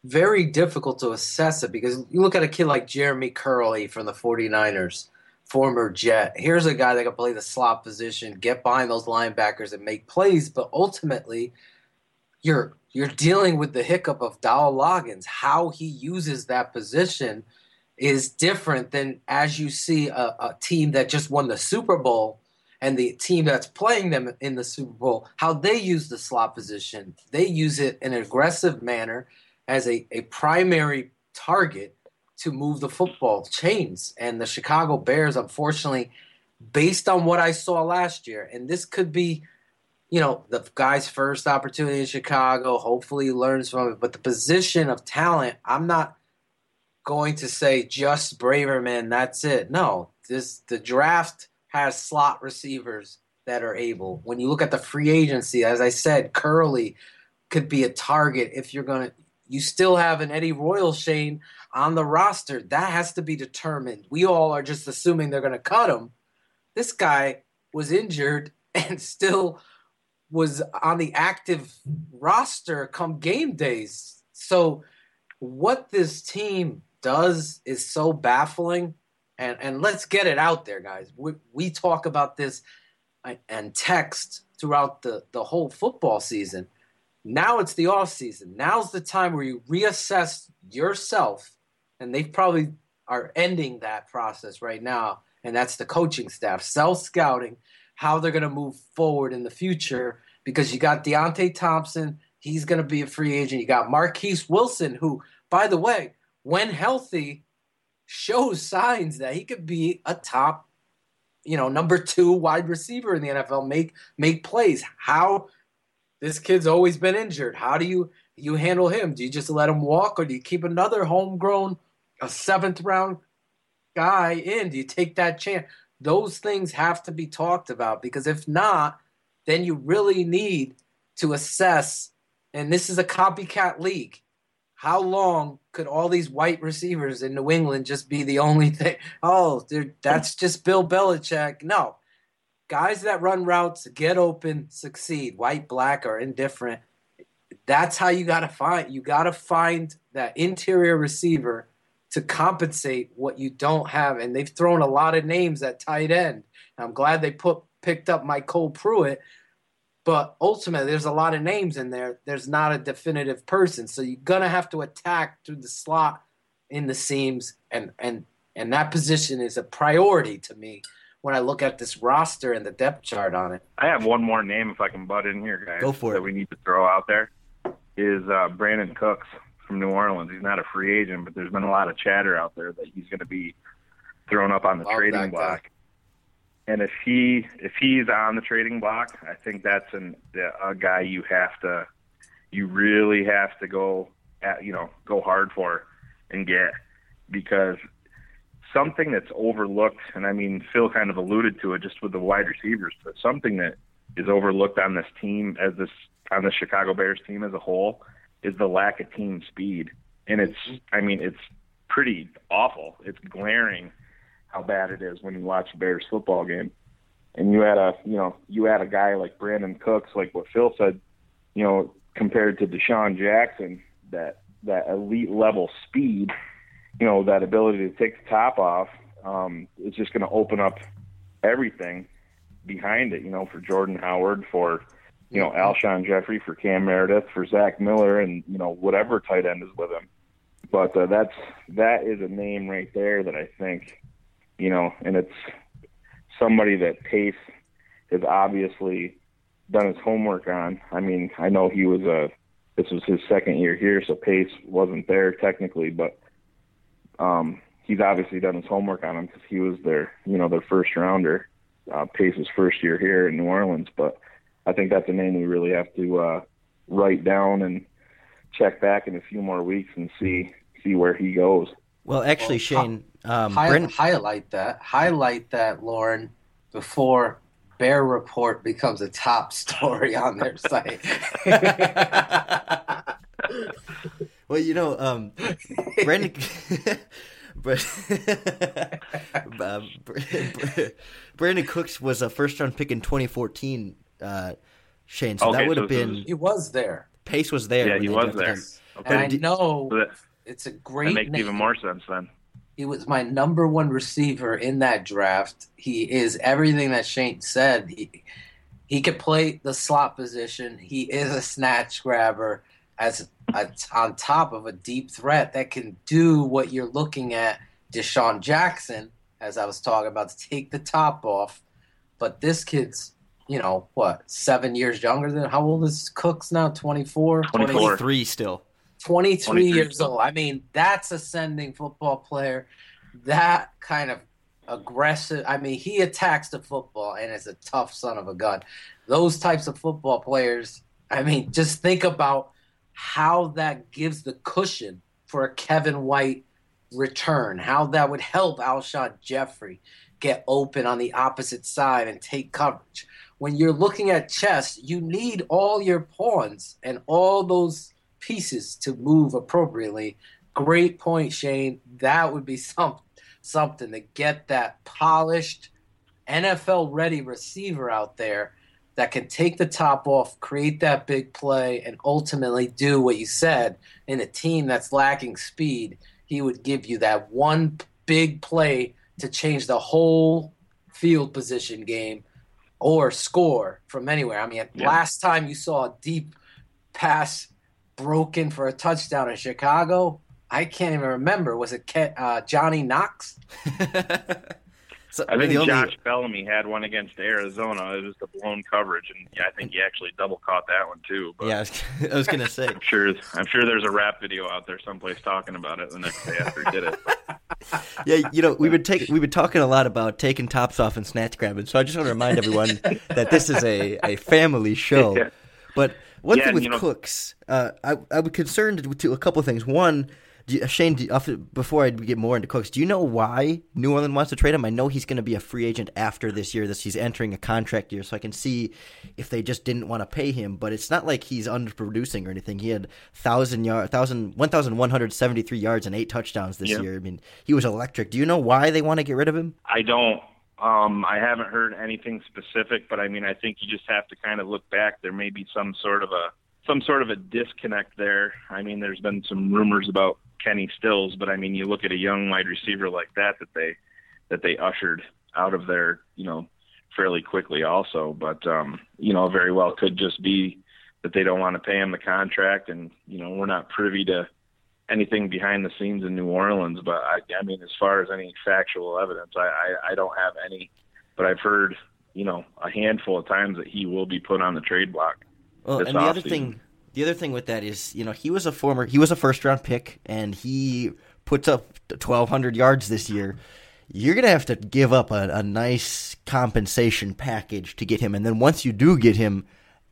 very difficult to assess it because you look at a kid like Jeremy Kerley from the 49ers, former Jet. Here's a guy that can play the slot position, get behind those linebackers and make plays, but ultimately you're you're dealing with the hiccup of Dowell Loggains. How he uses that position is different than as you see a, a team that just won the Super Bowl and the team that's playing them in the Super Bowl, how they use the slot position. They use it in an aggressive manner as a, a primary target to move the football chains. And the Chicago Bears, unfortunately, based on what I saw last year, and this could be, you know, the guy's first opportunity in Chicago. Hopefully, he learns from it. But the position of talent, I'm not going to say just Braverman. That's it. No, this the draft has slot receivers that are able. When you look at the free agency, as I said, Kerley could be a target if you're going to. You still have an Eddie Royal Shane on the roster. That has to be determined. We all are just assuming they're going to cut him. This guy was injured [LAUGHS] and still was on the active roster come game days. So, what this team does is so baffling. And, and let's get it out there, guys. We, we talk about this uh, and text throughout the, the whole football season. Now it's the off season. Now's the time where you reassess yourself and they probably are ending that process right now, and that's the coaching staff, self scouting, how they're going to move forward in the future. Because you got Deonte Thompson, he's going to be a free agent. You got Marquess Wilson, who, by the way, when healthy, shows signs that he could be a top, you know, number two wide receiver in the NFL. Make make plays. How this kid's always been injured. How do you you handle him? Do you just let him walk, or do you keep another homegrown a seventh round guy in? Do you take that chance? Those things have to be talked about because if not, then you really need to assess. And this is a copycat league. How long could all these white receivers in New England just be the only thing? Oh, that's just Bill Belichick. No. Guys that run routes, get open, succeed, white, black, or indifferent. That's how you got to find. You got to find that interior receiver to compensate what you don't have. And they've thrown a lot of names at tight end. I'm glad they put picked up MyCole Pruitt, but ultimately there's a lot of names in there. There's not a definitive person, so you're gonna have to attack through the slot in the seams, and and and that position is a priority to me when I look at this roster and the depth chart on it. I have one more name if I can butt in here, guys. Go for that it. we need to throw out there is uh, Brandin Cooks from New Orleans. He's not a free agent, but there's been a lot of chatter out there that he's going to be thrown up on the Love trading that block. And if he if he's on the trading block, I think that's an a guy you have to you really have to go at, you know go hard for and get because something that's overlooked and I mean Phil kind of alluded to it just with the wide receivers, but something that is overlooked on this team as this on the Chicago Bears team as a whole is the lack of team speed. And it's, I mean, it's pretty awful. It's glaring how bad it is when you watch a Bears football game. And you had a, you know, you had a guy like Brandin Cooks, like what Phil said, you know, compared to DeSean Jackson, that that elite level speed, you know, that ability to take the top off, um, is just going to open up everything behind it. You know, for Jordan Howard, for you know, Alshon Jeffery for Cam Meredith, for Zach Miller, and you know whatever tight end is with him. But uh, that's that is a name right there that I think, you know, and it's somebody that Pace has obviously done his homework on. I mean, I know he was a this was his second year here, so Pace wasn't there technically, but um, he's obviously done his homework on him because he was their you know their first rounder, uh, Pace's first year here in New Orleans, but I think that's a name we really have to uh, write down and check back in a few more weeks and see see where he goes. Well, actually, Shane, um, Hi- Brent, highlight that. Highlight that, Lorin, before Bear Report becomes a top story on their site. [LAUGHS] [LAUGHS] well, you know, um, Brandin, [LAUGHS] [LAUGHS] but [LAUGHS] uh, Brandin Cooks was a first round pick in 2014. Uh, Shane, so that would so have been is- he was there. Pace was there. Yeah, he was there. him. And I know So that, it's a great. that great makes name. even more sense then. He was my number one receiver in that draft. He is everything that Shane said. He, he could play the slot position. He is a snatch grabber as a, on top of a deep threat that can do what you're looking at DeSean Jackson, as I was talking about, to take the top off. But this kid's, you know, what, seven years younger than how old is Cooks now? 24? 23 still. 23, 23 years still. old. I mean, that's ascending football player. That kind of aggressive. I mean, he attacks the football and is a tough son of a gun. Those types of football players, I mean, just think about how that gives the cushion for a Kevin White return, how that would help Alshon Jeffery get open on the opposite side and take coverage. When you're looking at chess, you need all your pawns and all those pieces to move appropriately. Great point, Shane. That would be [LAUGHS] something something to get that polished NFL ready receiver out there that can take the top off, create that big play, and ultimately do what you said in a team that's lacking speed. He would give you that one big play to change the whole field position game or score from anywhere. I mean, yeah. last time you saw a deep pass broken for a touchdown in Chicago, I can't even remember. Was it uh, Johnny Knox? [LAUGHS] so, I think Josh. Bellamy had one against Arizona. It was the blown coverage, and yeah, I think he actually double caught that one too. But yeah, I was, [LAUGHS] gonna say. I'm sure. I'm sure there's a rap video out there someplace talking about it the next day after he did it. [LAUGHS] yeah, you know, we've been taking we've been talking a lot about taking tops off and snatch grabbing. So I just want to remind everyone [LAUGHS] that this is a, a family show. Yeah. But one yeah, thing with you know, Cooks, uh, I I was concerned with two, a couple of things. One you, Shane, before I get more into Cooks, do you know why New Orleans wants to trade him? I know he's going to be a free agent after this year. This he's entering a contract year, so I can see if they just didn't want to pay him. But it's not like he's underproducing or anything. He had thousand yard, thousand, one thousand one hundred seventy three yards and eight touchdowns this year. I mean, he was electric. Do you know why they want to get rid of him? I don't. Um, I haven't heard anything specific, but I mean, I think you just have to kind of look back. There may be some sort of a some sort of a disconnect there. I mean, there's been some rumors about Kenny Stills, but I mean, you look at a young wide receiver like that that they that they ushered out of there, you know, fairly quickly also. But um, you know, very well could just be that they don't want to pay him the contract, and you know, we're not privy to anything behind the scenes in New Orleans. But I, I mean, as far as any factual evidence, I, I I don't have any. But I've heard, you know, a handful of times that he will be put on the trade block. Well, and the other thing the other thing with that is, you know, he was a former, he was a first round pick, and he puts up 1,200 yards this year. You're gonna have to give up a, a nice compensation package to get him, and then once you do get him,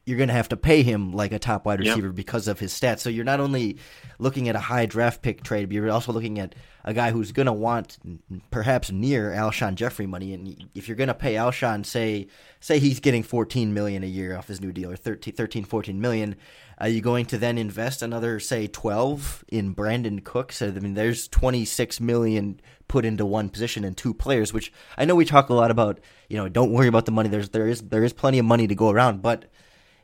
you're going to have to pay him like a top wide receiver yep. because of his stats. So you're not only looking at a high draft pick trade, but you're also looking at a guy who's going to want perhaps near Alshon Jeffery money. And if you're going to pay Alshon, say say he's getting 14 million a year off his new deal, or 13, 13 14 million, are you going to then invest another say 12 in Brandin Cooks? I mean, there's 26 million put into one position and two players, which I know we talk a lot about. You know, don't worry about the money. There's there is there is plenty of money to go around, but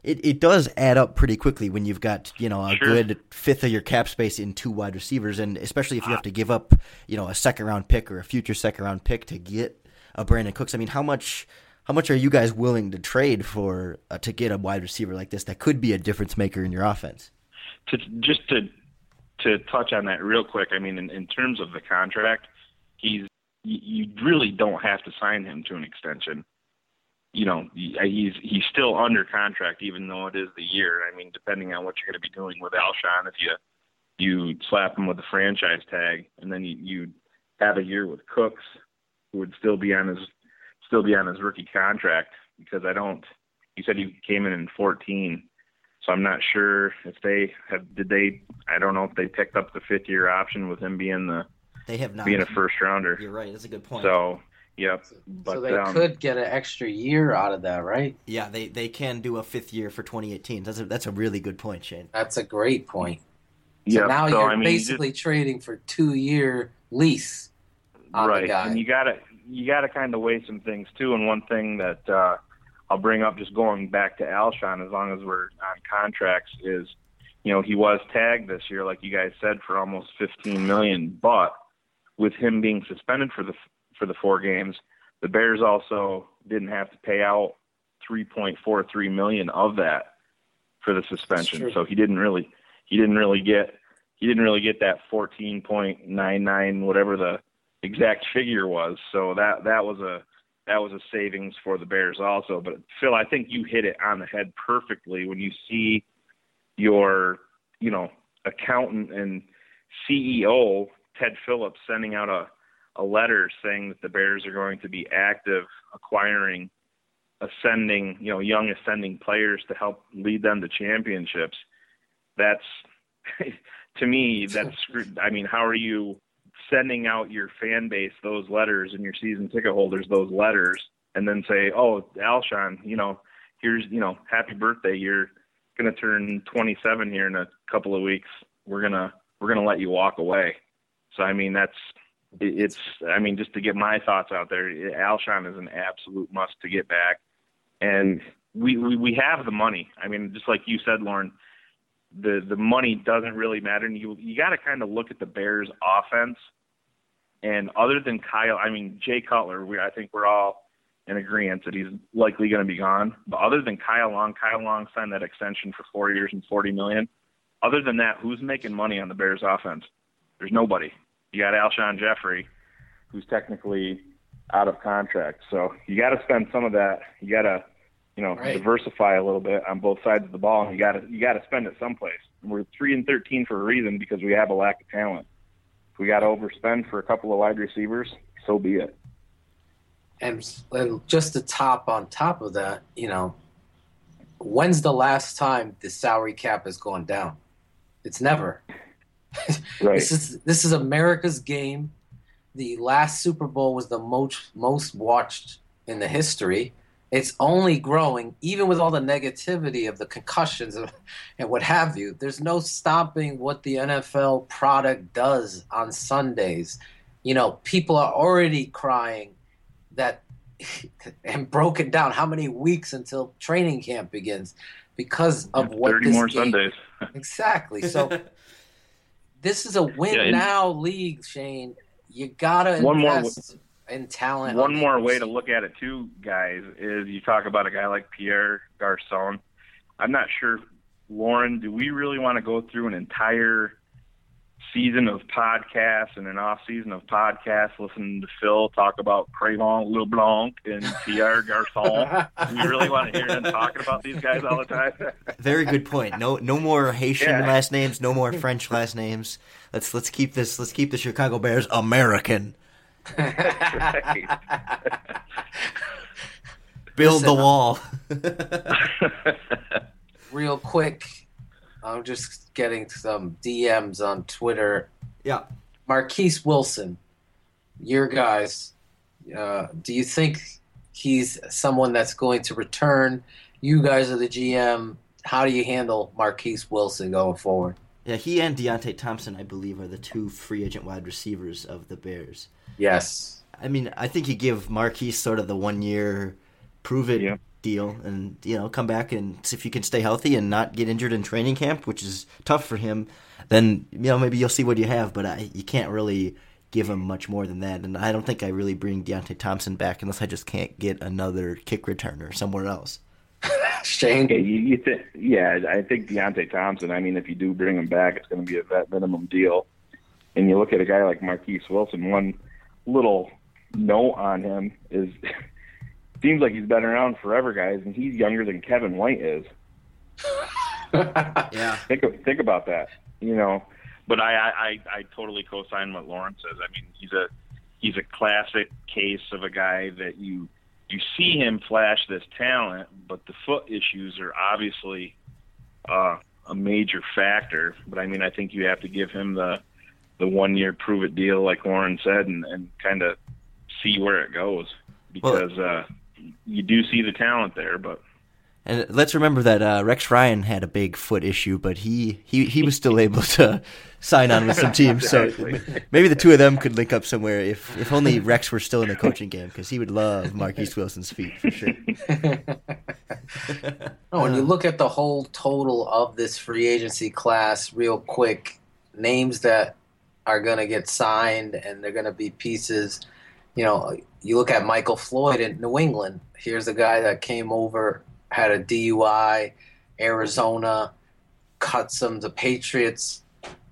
it, it does add up pretty quickly when you've got you know a sure. good fifth of your cap space in two wide receivers, and especially if you have to give up you know a second round pick or a future second round pick to get a Brandin Cooks. I mean, how much how much are you guys willing to trade for uh, to get a wide receiver like this that could be a difference maker in your offense? To just to to touch on that real quick, I mean, in, in terms of the contract, he's you really don't have to sign him to an extension you know, he's he's still under contract even though it is the year. I mean, depending on what you're going to be doing with Alshon, if you you slap him with a franchise tag and then you you have a year with Cooks, who would still be on his still be on his rookie contract because I don't. You said he came in in 14, so I'm not sure if they have. Did they? I don't know if they picked up the fifth year option with him being the. They have not being a first rounder. You're right. That's a good point. So Yep. But, so they um, could get an extra year out of that, right? Yeah, they, they can do a fifth year for 2018. That's a, that's a really good point, Shane. That's a great point. So yep. now so, you're I mean, basically you just, trading for two year lease. right, and you gotta you gotta kind of weigh some things too. And one thing that uh, I'll bring up, just going back to Alshon, as long as we're on contracts, is you know he was tagged this year, like you guys said, for almost 15 million, but with him being suspended for the for the four games, the Bears also didn't have to pay out 3.43 million of that for the suspension. So he didn't really he didn't really get he didn't really get that 14.99 whatever the exact figure was. So that that was a that was a savings for the Bears also. But Phil, I think you hit it on the head perfectly when you see your you know accountant and CEO Ted Phillips sending out a a letter saying that the Bears are going to be active acquiring ascending, you know, young ascending players to help lead them to championships. That's [LAUGHS] to me, that's I mean, how are you sending out your fan base those letters and your season ticket holders those letters and then say, "Oh, Alshon, you know, here's, you know, happy birthday. You're to turn 27 here in a couple of weeks. We're to we're to let you walk away." So I mean, that's it's I mean, just to get my thoughts out there, Alshon is an absolute must to get back and we, we we have the money. I mean, just like you said, Lorin, the the money doesn't really matter. And you you got to kind of look at the Bears' offense. And other than Kyle, I mean Jay Cutler, we I think we're all in agreement that he's likely going to be gone. But other than Kyle Long, Kyle Long signed that extension for four years and forty million. Other than that, who's making money on the Bears' offense? There's nobody. You got Alshon Jeffery, who's technically out of contract. So you got to spend some of that. You got to, you know, right. diversify a little bit on both sides of the ball. And you got to you got to spend it someplace. And we're three and thirteen for a reason because we have a lack of talent. If we got to overspend for a couple of wide receivers, so be it. And, and just to top on top of that, you know, when's the last time the salary cap has gone down? It's never. [LAUGHS] Right. this is this is America's game the last Super Bowl was the most most watched in the history. It's only growing, even with all the negativity of the concussions and what have you. There's no stopping what the NFL product does on Sundays. You know, people are already crying that [LAUGHS] and broken down how many weeks until training camp begins because of what 30 more game, Sundays. [LAUGHS] [LAUGHS] exactly. So this is a win yeah, now league, Shane, you gotta one more in talent. One more way to look at it too, guys, is you talk about a guy like Pierre Garcon. I'm not sure, Lorin. Do we really want to go through an entire season of podcasts and an off season of podcasts listening to Phil talk about Cre'Von LeBlanc and Pierre Garcon. [LAUGHS] we really want to hear them talking about these guys all the time. Very good point. No no more Haitian yeah. last names, no more French last names. Let's let's keep this let's keep the Chicago Bears American. [LAUGHS] Build Listen, the wall. [LAUGHS] real quick, I'm just getting some DMs on Twitter. Yeah. Marquess Wilson, your guys, uh, do you think he's someone that's going to return? You guys are the GM. How do you handle Marquess Wilson going forward? Yeah, he and Deonte Thompson, I believe, are the two free agent wide receivers of the Bears. Yes. I mean, I think you give Marquess sort of the one year prove it yeah deal and you know come back and see if you can stay healthy and not get injured in training camp, which is tough for him. Then you know maybe you'll see what you have, but I, you can't really give him much more than that. And I don't think I really bring Deonte Thompson back unless I just can't get another kick returner somewhere else. [LAUGHS] Shane, you, you think? Yeah, I think Deonte Thompson. I mean, if you do bring him back, it's going to be a vet minimum deal. And you look at a guy like Marquess Wilson. One little note on him is [LAUGHS] seems like he's been around forever, guys, and he's younger than Kevin White is. [LAUGHS] yeah. Think think about that. You know, but I, I I totally co-sign what Lorin says. I mean, he's a he's a classic case of a guy that you you see him flash this talent, but the foot issues are obviously uh, a major factor. But I mean, I think you have to give him the the one year prove it deal, like Lorin said, and, and kind of see where it goes because well, uh, you do see the talent there, but. And let's remember that uh, Rex Ryan had a big foot issue, but he, he, he was still [LAUGHS] able to sign on with some teams. So maybe the two of them could link up somewhere if, if only Rex were still in the coaching game because he would love Marquess Wilson's feet for sure. [LAUGHS] [LAUGHS] oh, when you look at the whole total of this free agency class, real quick, names that are going to get signed and they're going to be pieces. You know, you look at Michael Floyd in New England. Here's a guy that came over, had a DUI, Arizona, cut some the Patriots.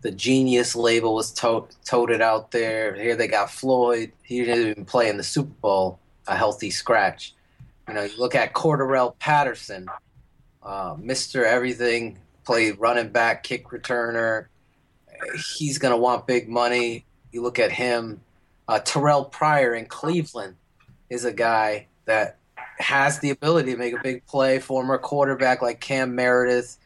The genius label was to- toted out there. Here they got Floyd. He didn't even play in the Super Bowl, a healthy scratch. You know, you look at Cordarrelle Patterson, uh, Mr. Everything, played running back, kick returner. He's going to want big money. You look at him. Uh, Terrell Pryor in Cleveland is a guy that has the ability to make a big play. Former quarterback like Cam Meredith.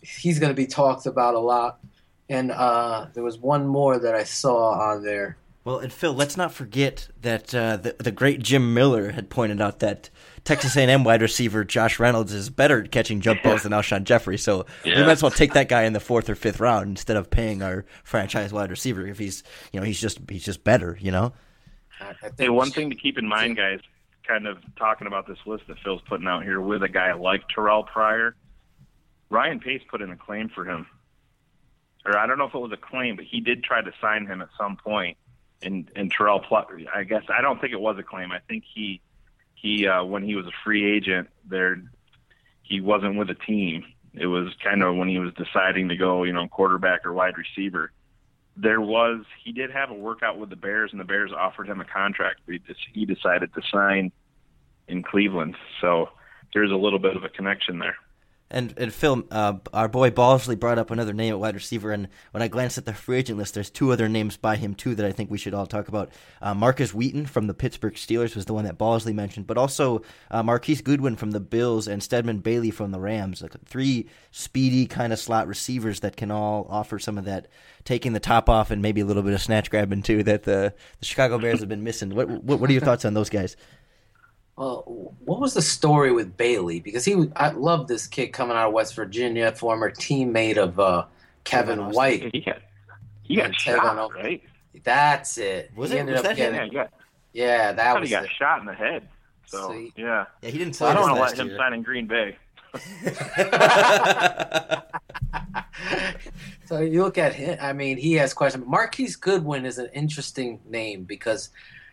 He's going to be talked about a lot. And uh, there was one more that I saw on there. Well, and Phil, let's not forget that uh, the the great Jim Miller had pointed out that Texas A&M wide receiver Josh Reynolds is better at catching jump balls than Alshon Jeffery. So yeah. we might as well take that guy in the fourth or fifth round instead of paying our franchise wide receiver if he's you know he's just he's just better. You know. Hey, one thing to keep in mind, guys, kind of talking about this list that Phil's putting out here with a guy like Terrell Pryor. Ryan Pace put in a claim for him, or I don't know if it was a claim, but he did try to sign him at some point. point and and Terrell I guess I don't think it was a claim. I think he he uh, when he was a free agent there, he wasn't with a team. It was kind of when he was deciding to go, you know, quarterback or wide receiver. There was he did have a workout with the Bears, and the Bears offered him a contract. He, he decided to sign in Cleveland. So there's a little bit of a connection there. And and Phil, uh, our boy Balsley brought up another name at wide receiver, and when I glanced at the free agent list, there's two other names by him too that I think we should all talk about. Uh, Markus Wheaton from the Pittsburgh Steelers was the one that Balsley mentioned, but also uh, Marquise Goodwin from the Bills and Stedman Bailey from the Rams. Like three speedy kind of slot receivers that can all offer some of that taking the top off and maybe a little bit of snatch grabbing too that the, the Chicago Bears have been missing. What, what what are your thoughts on those guys? Well, what was the story with Bailey? Because he, I love this kid coming out of West Virginia, former teammate of uh, Kevin White. He got, he got shot, right? That's it. Was he it? ended was up getting, yeah, yeah, that was. He got it. shot in the head. So See? yeah, yeah, he didn't. So I don't want to let him year. sign in Green Bay. [LAUGHS] so you look at him. I mean, he has questions. Marquise Goodwin is an interesting name because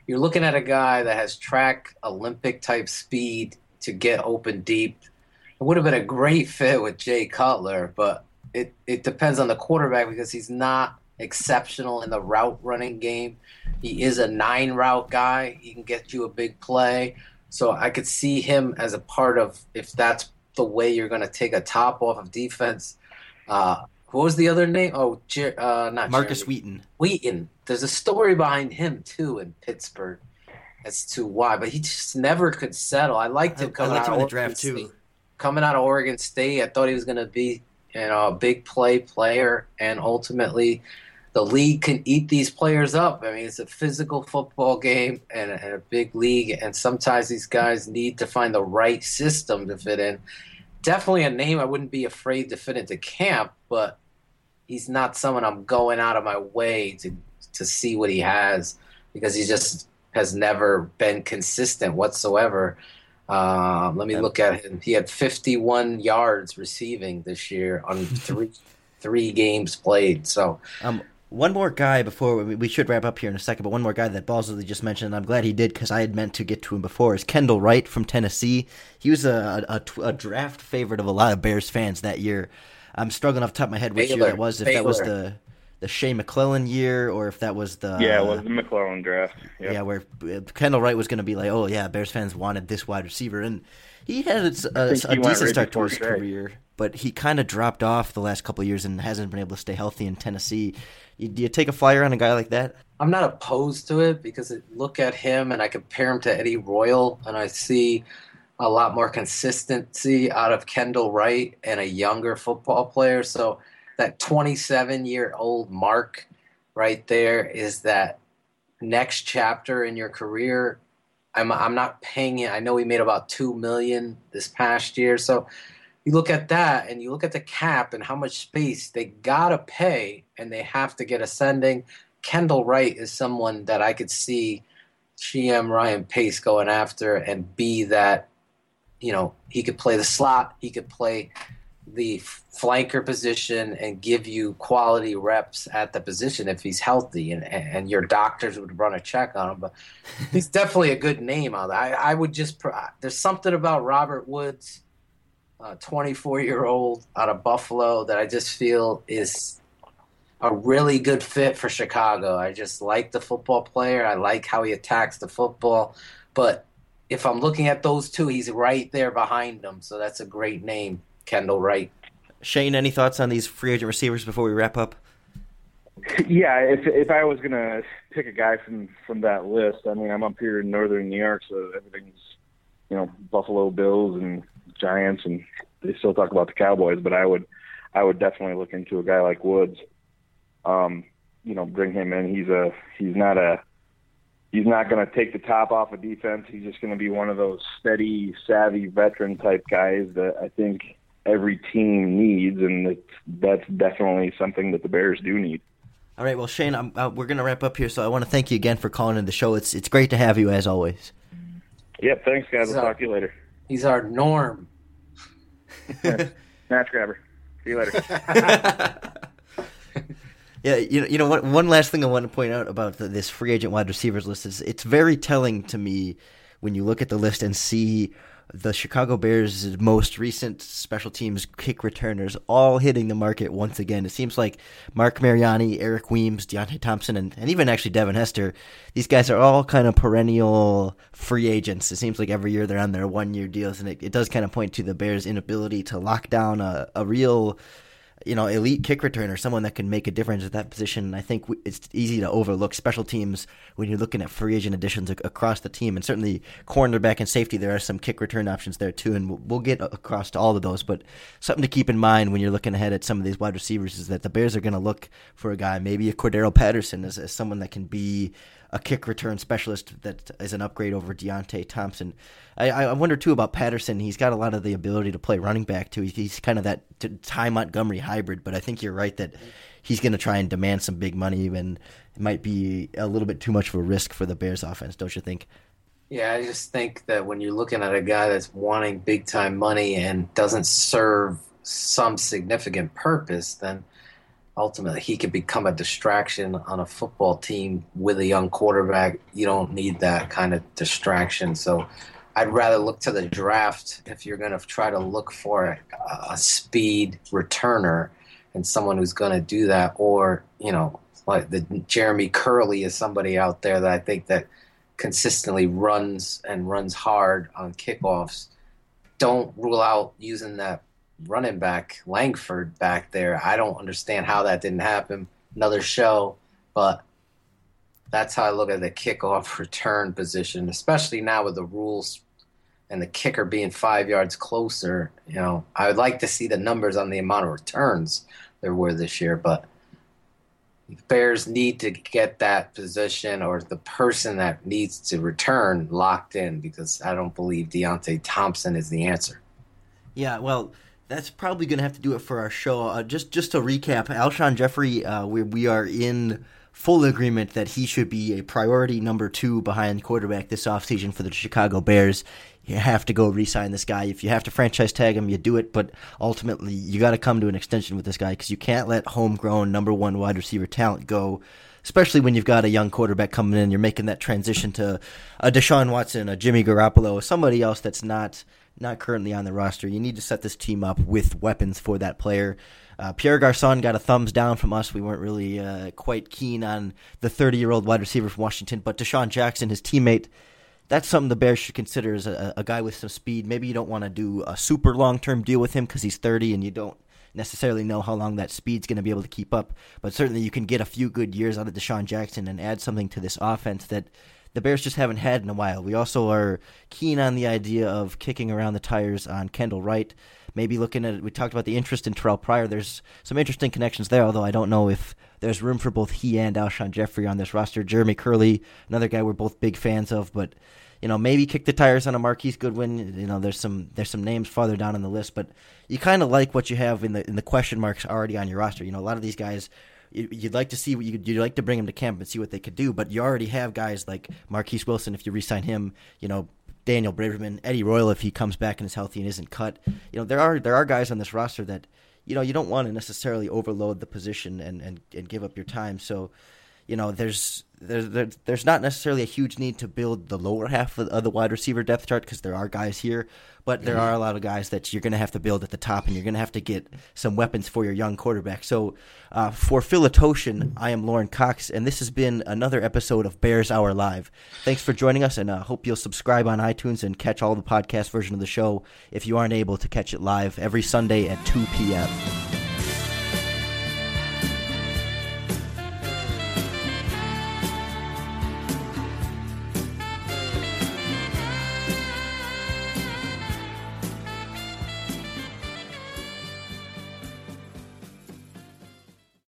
you're looking at a guy that has track Olympic type speed to get open deep. It would have been a great fit with Jay Cutler, but it, it depends on the quarterback because he's not exceptional in the route running game. He is a nine route guy. He can get you a big play. So I could see him as a part of if that's the way you're going to take a top off of defense. Uh, what was the other name? Oh, Jer- uh, not Markus Jeremy. Wheaton. Wheaton. There's a story behind him too in Pittsburgh as to why, but he just never could settle. I liked him coming I liked out him of the draft State. too. Coming out of Oregon State, I thought he was going to be, you know, a big play player, and ultimately, the league can eat these players up. I mean, it's a physical football game and a, and a big league, and sometimes these guys need to find the right system to fit in. Definitely a name I wouldn't be afraid to fit into camp, but he's not someone I'm going out of my way to to see what he has because he just has never been consistent whatsoever. Uh, let me look at him. He had 51 yards receiving this year on [LAUGHS] three three games played. So, um, one more guy before we, we, should wrap up here in a second, but one more guy that Balsley just mentioned, and I'm glad he did because I had meant to get to him before, is Kendall Wright from Tennessee. He was a, a, a draft favorite of a lot of Bears fans that year. I'm struggling off the top of my head which Baylor. year that was. If Baylor. that was the the Shea McClellin year, or if that was the yeah, it was the McClellin draft. Yep. Yeah, where uh, Kendall Wright was going to be like, oh yeah, Bears fans wanted this wide receiver, and he had a, a, a he decent start to his Shea. career, but he kind of dropped off the last couple of years and hasn't been able to stay healthy in Tennessee. You, do you take a flyer on a guy like that? I'm not opposed to it because I look at him and I compare him to Eddie Royal, and I see a lot more consistency out of Kendall Wright and a younger football player. So that 27 year old mark right there is that next chapter in your career. I'm I'm not paying it. I know he made about two million this past year. So you look at that and you look at the cap and how much space they gotta pay and they have to get ascending. Kendall Wright is someone that I could see GM Ryan Pace going after and be that, you know, he could play the slot, he could play the flanker position and give you quality reps at the position if he's healthy, and, and your doctors would run a check on him. But he's definitely a good name on. I, I would just there's something about Robert Woods, 24 year old out of Buffalo, that I just feel is a really good fit for Chicago. I just like the football player. I like how he attacks the football, but if I'm looking at those two, he's right there behind them. So that's a great name. Kendall Wright. Shane, any thoughts on these free agent receivers before we wrap up? [LAUGHS] Yeah, if if I was gonna pick a guy from from that list, I mean, I'm up here in northern New York, so everything's you know Buffalo Bills and Giants, and they still talk about the Cowboys, but I would I would definitely look into a guy like Woods. Um, you know, bring him in. He's a he's not a he's not going to take the top off of defense. He's just going to be one of those steady, savvy veteran type guys that I think every team needs, and that's definitely something that the Bears do need. All right, well, Shane, uh, we're going to wrap up here, so I want to thank you again for calling in the show. It's it's great to have you as always. Yep, thanks, guys. We'll talk to you later. He's our norm. [LAUGHS] Match grabber. See you later. [LAUGHS] [LAUGHS] yeah, you know, you know, one, one last thing I want to point out about the, this free agent wide receivers list is it's very telling to me when you look at the list and see the Chicago Bears' most recent special teams kick returners all hitting the market once again. It seems like Marc Mariani, Eric Weems, Deonte Thompson, and, and even actually Devin Hester, these guys are all kind of perennial free agents. It seems like every year they're on their one year deals, and it, it does kind of point to the Bears' inability to lock down a, a real you know, elite kick returner, someone that can make a difference at that position. I think it's easy to overlook special teams when you're looking at free agent additions across the team, and certainly cornerback and safety. There are some kick return options there too, and we'll get across to all of those. But something to keep in mind when you're looking ahead at some of these wide receivers is that the Bears are going to look for a guy, maybe a Cordarrelle Patterson, as, as someone that can be a kick return specialist that is an upgrade over Deonte Thompson. I, I wonder too about Patterson. He's got a lot of the ability to play running back too. He's kind of that Ty Montgomery hybrid, but I think you're right that he's going to try and demand some big money, and it might be a little bit too much of a risk for the Bears offense, don't you think? Yeah, I just think that when you're looking at a guy that's wanting big time money and doesn't serve some significant purpose, then ultimately he could become a distraction on a football team with a young quarterback. You don't need that kind of distraction. So I'd rather look to the draft if you're going to try to look for a, a speed returner and someone who's going to do that, or you know, like the Jeremy Kerley is somebody out there that I think that consistently runs and runs hard on kickoffs. Don't rule out using that running back Langford back there. I don't understand how that didn't happen. Another show, but that's how I look at the kickoff [LAUGHS] return position, especially now with the rules and the kicker being five yards closer. You know, I would like to see the numbers on the amount of returns there were this year, but the Bears need to get that position or the person that needs to return locked in because I don't believe Deonte Thompson is the answer. Yeah, well, that's probably going to have to do it for our show. Uh, just just to recap, Alshon Jeffery, uh, we we are in full agreement that he should be a priority number two behind quarterback this offseason for the Chicago Bears. You have to go re-sign this guy. If you have to franchise tag him, you do it. But ultimately, you got to come to an extension with this guy because you can't let homegrown number one wide receiver talent go especially when you've got a young quarterback coming in. You're making that transition to a Deshaun Watson, a Jimmy Garoppolo, somebody else that's not not currently on the roster. You need to set this team up with weapons for that player. Uh, Pierre Garcon got a thumbs down from us. We weren't really uh, quite keen on the 30 year old wide receiver from Washington, but DeSean Jackson, his teammate, that's something the Bears should consider as a, a guy with some speed. Maybe you don't want to do a super long term deal with him because he's 30 and you don't necessarily know how long that speed's going to be able to keep up. But certainly you can get a few good years out of DeSean Jackson and add something to this offense that the Bears just haven't had in a while. We also are keen on the idea of kicking around the tires on Kendall Wright. Maybe looking at we talked about the interest in Terrell Pryor. There's some interesting connections there, although I don't know if there's room for both he and Alshon Jeffery on this roster. Jeremy Kerley, another guy we're both big fans of, but you know maybe kick the tires on a Marquise Goodwin. You know there's some there's some names farther down on the list, but you kind of like what you have in the in the question marks already on your roster. You know a lot of these guys you'd like to see what you you'd like to bring him to camp and see what they could do. But you already have guys like Marquess Wilson. If you resign him, you know Daniel Braverman, Eddie Royal if he comes back and is healthy and isn't cut. You know, there are there are guys on this roster that you know you don't want to necessarily overload the position and, and, and give up your time. So, you know, there's there's there's not necessarily a huge need to build the lower half of the wide receiver depth chart because there are guys here, but there are a lot of guys that you're going to have to build at the top, and you're going to have to get some weapons for your young quarterback. So, uh, for Philotoshin, I am Lorin Cox, and this has been another episode of Bears Hour Live. Thanks for joining us, and uh, hope you'll subscribe on iTunes and catch all the podcast version of the show if you aren't able to catch it live every Sunday at 2 p.m.